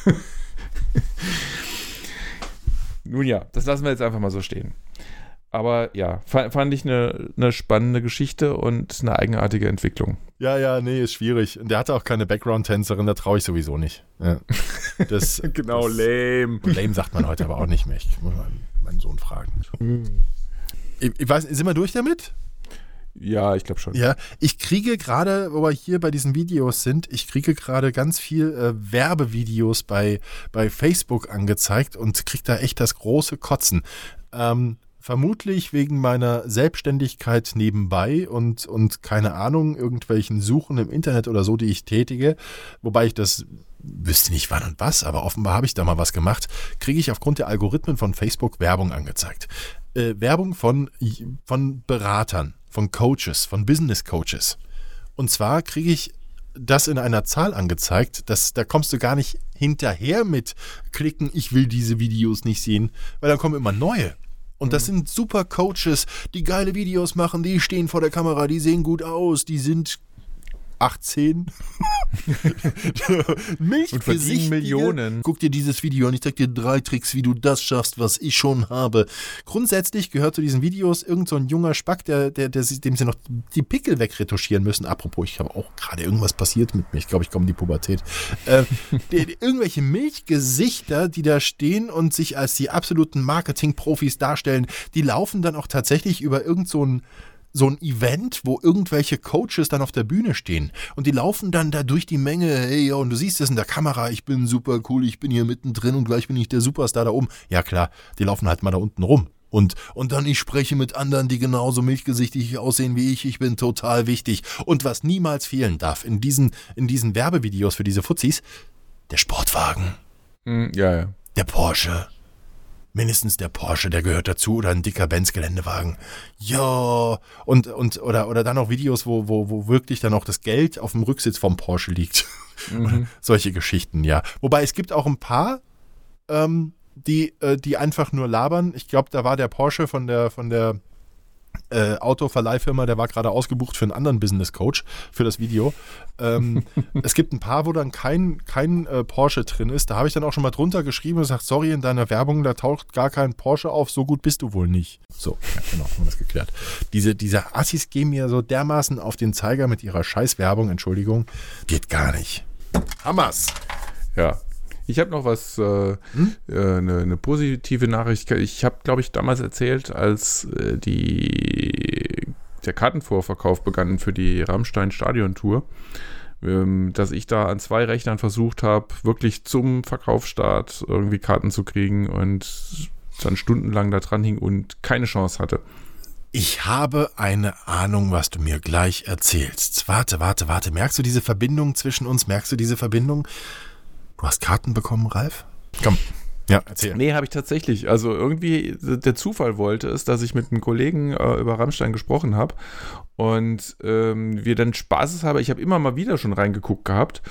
(laughs) Nun ja, das lassen wir jetzt einfach mal so stehen. Aber ja, fand ich eine, eine spannende Geschichte und eine eigenartige Entwicklung.
Ja, ja, nee, ist schwierig. Und der hatte auch keine Background-Tänzerin, da traue ich sowieso nicht. Ja.
Das, (laughs) genau, das, lame.
Lame sagt man heute aber auch nicht mehr. Ich muss meinen, Sohn fragen. Hm. Ich, ich weiß, sind wir durch damit?
Ja, ich glaube schon.
Ja, ich kriege gerade, wo wir hier bei diesen Videos sind, ich kriege gerade ganz viel äh, Werbevideos bei, bei Facebook angezeigt und kriege da echt das große Kotzen. Ähm, Vermutlich wegen meiner Selbstständigkeit nebenbei und, und keine Ahnung, irgendwelchen Suchen im Internet oder so, die ich tätige, wobei ich das wüsste nicht wann und was, aber offenbar habe ich da mal was gemacht, kriege ich aufgrund der Algorithmen von Facebook Werbung angezeigt. Äh, Werbung von, von Beratern, von Coaches, von Business Coaches. Und zwar kriege ich das in einer Zahl angezeigt, dass da kommst du gar nicht hinterher mit klicken, ich will diese Videos nicht sehen, weil dann kommen immer neue. Und das mhm. sind super Coaches, die geile Videos machen, die stehen vor der Kamera, die sehen gut aus, die sind 18. (laughs)
Milch und verdienen Millionen.
Guck dir dieses Video an. Ich zeig dir drei Tricks, wie du das schaffst, was ich schon habe. Grundsätzlich gehört zu diesen Videos irgend so ein junger Spack, der, der, der, dem sie noch die Pickel wegretuschieren müssen. Apropos, ich habe auch gerade irgendwas passiert mit mir. Ich glaube, ich komme in die Pubertät. Äh, (laughs) die, irgendwelche Milchgesichter, die da stehen und sich als die absoluten Marketing-Profis darstellen, die laufen dann auch tatsächlich über irgend so ein so ein Event, wo irgendwelche Coaches dann auf der Bühne stehen und die laufen dann da durch die Menge, hey, und du siehst es in der Kamera, ich bin super cool, ich bin hier mittendrin und gleich bin ich der Superstar da oben. Ja klar, die laufen halt mal da unten rum. Und, und dann ich spreche mit anderen, die genauso milchgesichtig aussehen wie ich. Ich bin total wichtig. Und was niemals fehlen darf in diesen, in diesen Werbevideos für diese Fuzis, der Sportwagen.
Hm, ja, ja.
Der Porsche. Mindestens der Porsche, der gehört dazu, oder ein dicker Benz-Geländewagen. Ja, und, und, oder, oder dann auch Videos, wo, wo, wo wirklich dann auch das Geld auf dem Rücksitz vom Porsche liegt. (laughs) Mhm. solche Geschichten, ja. Wobei es gibt auch ein paar, ähm, die, äh, die einfach nur labern. Ich glaube, da war der Porsche von der, von der äh, Autoverleihfirma, der war gerade ausgebucht für einen anderen Business Coach für das Video. Ähm, (laughs) es gibt ein paar, wo dann kein, kein äh, Porsche drin ist. Da habe ich dann auch schon mal drunter geschrieben und gesagt, sorry, in deiner Werbung, da taucht gar kein Porsche auf, so gut bist du wohl nicht. So, ja, genau, haben wir das geklärt. Diese, diese Assis gehen mir so dermaßen auf den Zeiger mit ihrer Scheißwerbung, Entschuldigung, geht gar nicht. Hammers!
Ja, ich habe noch was, äh, hm? äh, eine, eine, positive Nachricht. Ich habe, glaube ich, damals erzählt, als äh, die, der Kartenvorverkauf begann für die Rammstein-Stadion-Tour, ähm, dass ich da an zwei Rechnern versucht habe, wirklich zum Verkaufsstart irgendwie Karten zu kriegen und dann stundenlang da dran hing und keine Chance hatte.
Ich habe eine Ahnung, was du mir gleich erzählst. Warte, warte, warte. Merkst du diese Verbindung zwischen uns? Merkst du diese Verbindung? Du hast Karten bekommen, Ralf?
Komm. Ja, erzähl. Nee, habe ich tatsächlich. Also irgendwie, der Zufall wollte es, dass ich mit einem Kollegen äh, über Rammstein gesprochen habe und ähm, wir dann spaßeshalber, ich habe immer mal wieder schon reingeguckt gehabt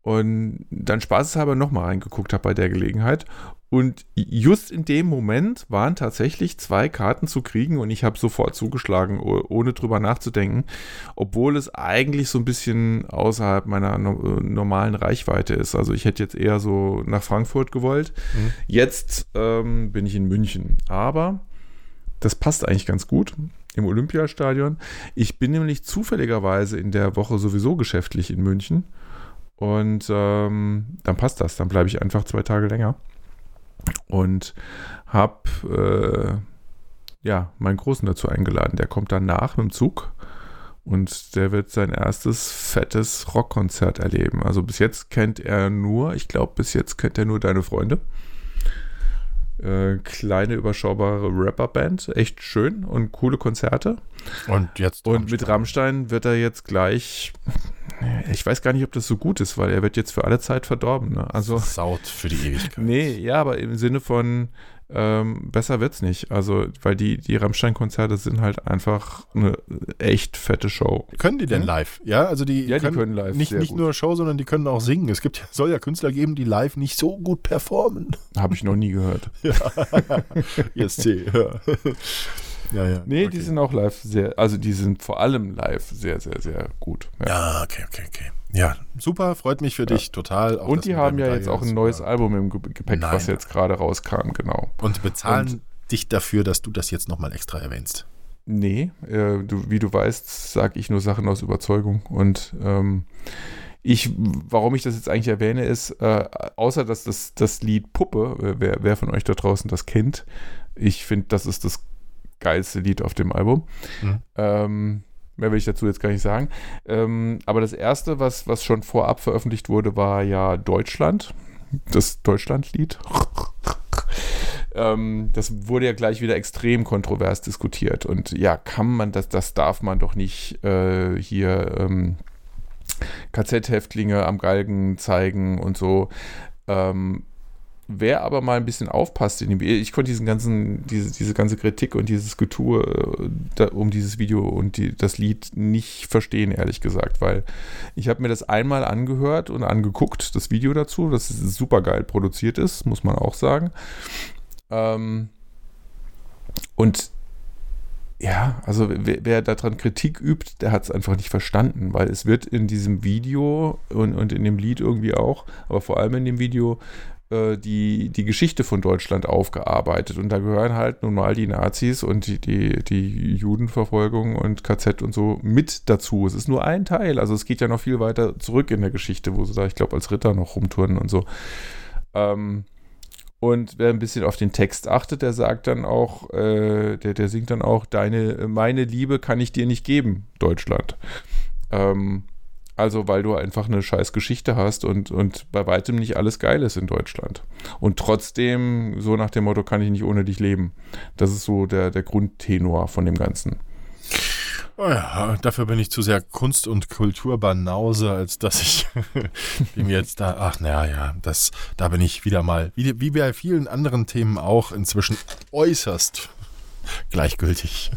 und dann spaßeshalber nochmal reingeguckt habe bei der Gelegenheit und just in dem Moment waren tatsächlich zwei Karten zu kriegen und ich habe sofort zugeschlagen, ohne drüber nachzudenken, obwohl es eigentlich so ein bisschen außerhalb meiner normalen Reichweite ist. Also ich hätte jetzt eher so nach Frankfurt gewollt. Mhm. Jetzt ähm, bin ich in München. Aber das passt eigentlich ganz gut im Olympiastadion. Ich bin nämlich zufälligerweise in der Woche sowieso geschäftlich in München. Und ähm, dann passt das. Dann bleibe ich einfach zwei Tage länger und habe äh, ja meinen Großen dazu eingeladen. Der kommt danach mit dem Zug und der wird sein erstes fettes Rockkonzert erleben. Also bis jetzt kennt er nur, ich glaube, bis jetzt kennt er nur deine Freunde. Äh, kleine, überschaubare Rapperband. Echt schön und coole Konzerte.
Und jetzt.
Und mit Rammstein wird er jetzt gleich. (laughs) Ich weiß gar nicht, ob das so gut ist, weil er wird jetzt für alle Zeit verdorben. Ne? Also,
Saut für die Ewigkeit.
Nee, ja, aber im Sinne von, ähm, besser wird's nicht. Also, weil die, die Rammstein-Konzerte sind halt einfach eine echt fette Show.
Können die denn live? Ja, also die,
ja, die können, können live.
Nicht, nicht nur Show, sondern die können auch singen. Es gibt, (laughs) soll ja Künstler geben, die live nicht so gut performen.
Habe ich noch nie gehört. (laughs)
ja. (laughs) ESC, ja.
Ja, ja. Nee, okay. die sind auch live sehr, also die sind vor allem live sehr, sehr, sehr gut.
Ja, ja okay, okay, okay. Ja, super, freut mich für ja. dich total.
Auch, und die haben ja jetzt auch ein neues Album im Gepäck, Nein. was jetzt gerade rauskam, genau.
Und bezahlen und, dich dafür, dass du das jetzt nochmal extra erwähnst.
Nee, äh, du, wie du weißt, sage ich nur Sachen aus Überzeugung. Und ähm, ich, warum ich das jetzt eigentlich erwähne, ist, äh, außer dass das, das Lied Puppe, äh, wer, wer von euch da draußen das kennt, ich finde, das ist das geilste Lied auf dem Album. Mhm. Ähm, mehr will ich dazu jetzt gar nicht sagen. Ähm, aber das erste, was, was schon vorab veröffentlicht wurde, war ja Deutschland. Das Deutschlandlied. ähm, das wurde ja gleich wieder extrem kontrovers diskutiert. Und ja, kann man das, das darf man doch nicht äh, hier ähm, KZ-Häftlinge am Galgen zeigen und so. Ähm, Wer aber mal ein bisschen aufpasst in dem ich konnte diesen ganzen, diese, diese ganze Kritik und dieses Getue äh, da, um dieses Video und die, das Lied nicht verstehen, ehrlich gesagt, weil ich habe mir das einmal angehört und angeguckt, das Video dazu, das super geil produziert ist, muss man auch sagen. Ähm, und ja, also wer, wer daran Kritik übt, der hat es einfach nicht verstanden, weil es wird in diesem Video und, und in dem Lied irgendwie auch, aber vor allem in dem Video die, die Geschichte von Deutschland aufgearbeitet. Und da gehören halt nun mal die Nazis und die, die, die Judenverfolgung und KZ und so mit dazu. Es ist nur ein Teil. Also es geht ja noch viel weiter zurück in der Geschichte, wo sie da, ich glaube, als Ritter noch rumturnen und so. Ähm, Und wer ein bisschen auf den Text achtet, der sagt dann auch, äh, der, der singt dann auch, deine, meine Liebe kann ich dir nicht geben, Deutschland. Ähm, also, weil du einfach eine scheiß Geschichte hast und, und bei weitem nicht alles geil ist in Deutschland. Und trotzdem, so nach dem Motto, kann ich nicht ohne dich leben. Das ist so der, der Grundtenor von dem Ganzen.
Oh ja, dafür bin ich zu sehr Kunst- und Kulturbanause, als dass ich (laughs) mir jetzt da, ach naja, ja, das, da bin ich wieder mal, wie, wie bei vielen anderen Themen auch, inzwischen äußerst gleichgültig.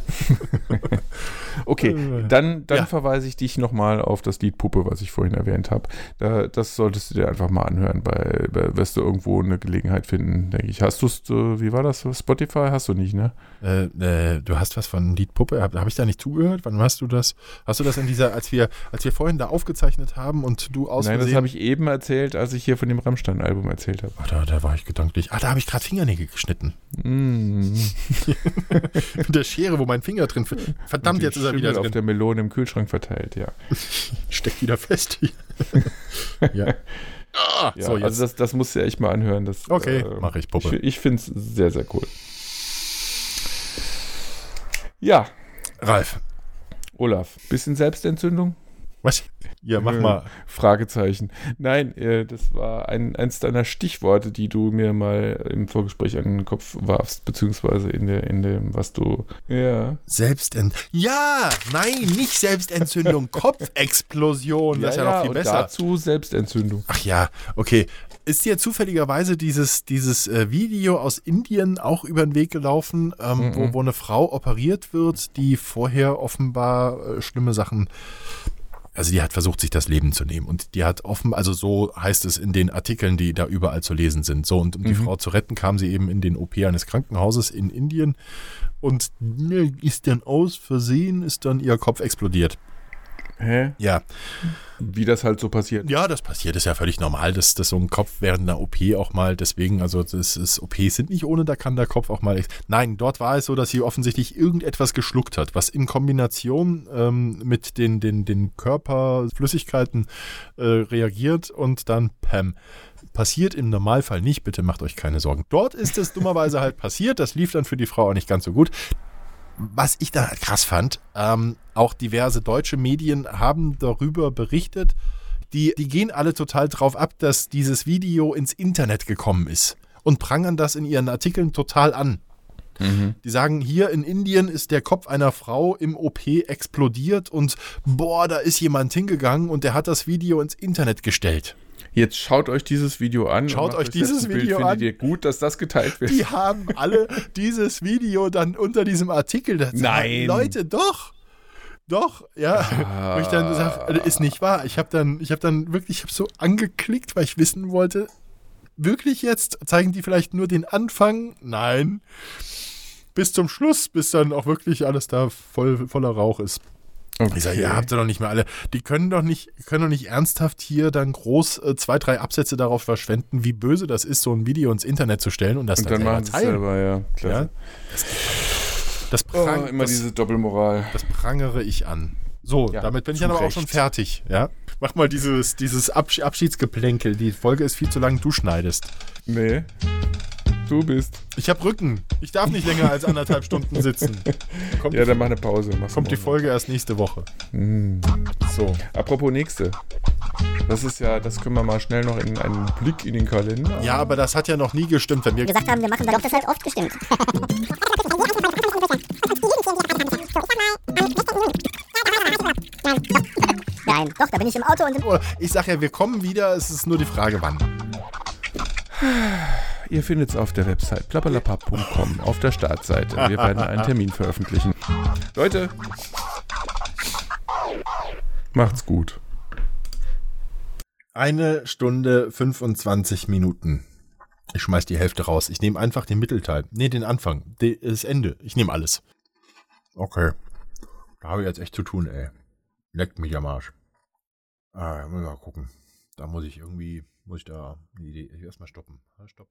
(laughs)
okay,
Äh,
dann, dann
ja.
verweise ich dich nochmal auf das Lied Puppe, was ich vorhin erwähnt habe. Da, das solltest du dir einfach mal anhören, bei, bei wirst du irgendwo eine Gelegenheit finden, denke ich. Hast du es, äh, wie war das? Spotify hast du nicht, ne?
Äh, äh, du hast was von Lied Puppe, habe hab ich da nicht zugehört? Wann hast du das? Hast du das in dieser, als wir, als wir vorhin da aufgezeichnet haben und du aus
Nein, das habe ich eben erzählt, als ich hier von dem Rammstein-Album erzählt habe.
Ach, da, da war ich gedanklich. Ah, da habe ich gerade Fingernägel geschnitten.
Mm. (laughs) (laughs) (laughs)
Mit der Schere, wo mein Finger drin. Verdammt,
Und
jetzt ist er wieder
Schimmel auf
drin.
der Melone im Kühlschrank verteilt, ja. (laughs)
Steckt wieder fest. (laughs) ja. Ah,
ja
so, jetzt.
also das, das musst du ja echt mal anhören. Das,
Okay,
äh,
mach ich, Puppe.
Ich, ich finde es sehr, sehr cool. Ja,
Ralf.
Olaf, bisschen Selbstentzündung?
Was? Ja, mach
Äh,
mal.
Fragezeichen. Nein, äh, das war ein, eins deiner Stichworte, die du mir mal im Vorgespräch an den Kopf warfst, beziehungsweise in, der, in dem, was du. Ja.
Selbstent. Ja, nein, nicht Selbstentzündung, (laughs) Kopfexplosion. Das ist ja, noch viel
und
besser.
dazu Selbstentzündung.
Ach ja, okay. Ist dir zufälligerweise dieses, dieses äh, Video aus Indien auch über den Weg gelaufen, ähm,
Mhm.
wo, wo eine Frau operiert wird, die vorher offenbar äh, schlimme Sachen. Also die hat versucht, sich das Leben zu nehmen. Und die hat offen, also so heißt es in den Artikeln, die da überall zu lesen sind. So, und um die
Mhm.
Frau zu retten, kam sie eben in den OP eines Krankenhauses in Indien. Und ist dann aus Versehen, ist dann ihr Kopf explodiert.
Hä?
Ja,
Wie das halt so passiert.
ja, das passiert, ist ja völlig normal, dass, dass so ein Kopf während einer OP auch mal, deswegen, also das ist, OPs sind nicht ohne, da kann der Kopf auch mal. Nein, dort war es so, dass sie offensichtlich irgendetwas geschluckt hat, was in Kombination ähm, mit den, den, den Körperflüssigkeiten äh, reagiert und dann Pam. Passiert im Normalfall nicht, bitte macht euch keine Sorgen. Dort ist es dummerweise halt passiert, das lief dann für die Frau auch nicht ganz so gut. Was ich da krass fand, ähm, auch diverse deutsche Medien haben darüber berichtet, die, die gehen alle total drauf ab, dass dieses Video ins Internet gekommen ist und prangern das in ihren Artikeln total an.
Mhm.
Die sagen, hier in Indien ist der Kopf einer Frau im OP explodiert und boah, da ist jemand hingegangen und der hat das Video ins Internet gestellt.
Jetzt schaut euch dieses Video an.
Schaut euch dieses
ein Bild.
Video
Findet
an.
ihr gut, dass das geteilt wird?
Die haben alle dieses Video dann unter diesem Artikel. Das
Nein.
Leute, doch. Doch, ja. Wo ich dann sage, ist nicht wahr. Ich habe dann, ich habe dann wirklich, ich habe so angeklickt, weil ich wissen wollte, wirklich jetzt zeigen die vielleicht nur den Anfang? Nein. Bis zum Schluss, bis dann auch wirklich alles da voll, voller Rauch ist. Ich sage, ihr habt ihr doch nicht mehr alle. Die können doch nicht, können doch nicht ernsthaft hier dann groß äh, zwei, drei Absätze darauf verschwenden, wie böse das ist, so ein Video ins Internet zu stellen und das
Und
dann,
dann
selber teilen.
selber, ja. Klasse.
Ja? Das,
Oh,
prang,
immer
das,
diese Doppelmoral.
das prangere ich an. So,
Ja,
damit bin ich dann aber auch schon fertig. Ja? Mach mal dieses, dieses Absch Abschiedsgeplänkel. Die Folge ist viel zu lang, du schneidest.
Nee. Du bist.
Ich habe Rücken. Ich darf nicht länger als anderthalb Stunden sitzen. (laughs) Kommt,
Ja, dann mach eine Pause. Mach's
kommt die. Folge erst nächste Woche.
Mm.
So.
Apropos nächste. Das ist ja, das können wir mal schnell noch in einen Blick in den Kalender.
Ja, aber das hat ja noch nie gestimmt, wenn wir.
gesagt haben, wir machen, dann doch das halt oft gestimmt. (laughs) Nein, doch, da bin ich im Auto und im
Ich sag ja, wir kommen wieder. Es ist nur die Frage, wann.
Ihr findet es auf der Website plappalapapp.com auf der Startseite. Wir werden einen Termin veröffentlichen. Leute, macht's gut.
Eine Stunde 25 Minuten. Ich schmeiß die Hälfte raus. Ich nehme einfach den Mittelteil. Nee, den Anfang. Das Ende. Ich nehme alles. Okay. Da habe ich jetzt echt zu tun, ey. Leckt mich am Arsch. Ah, muss ich mal gucken. Da muss ich irgendwie, muss ich da die Idee erstmal stoppen. Ah, Stopp.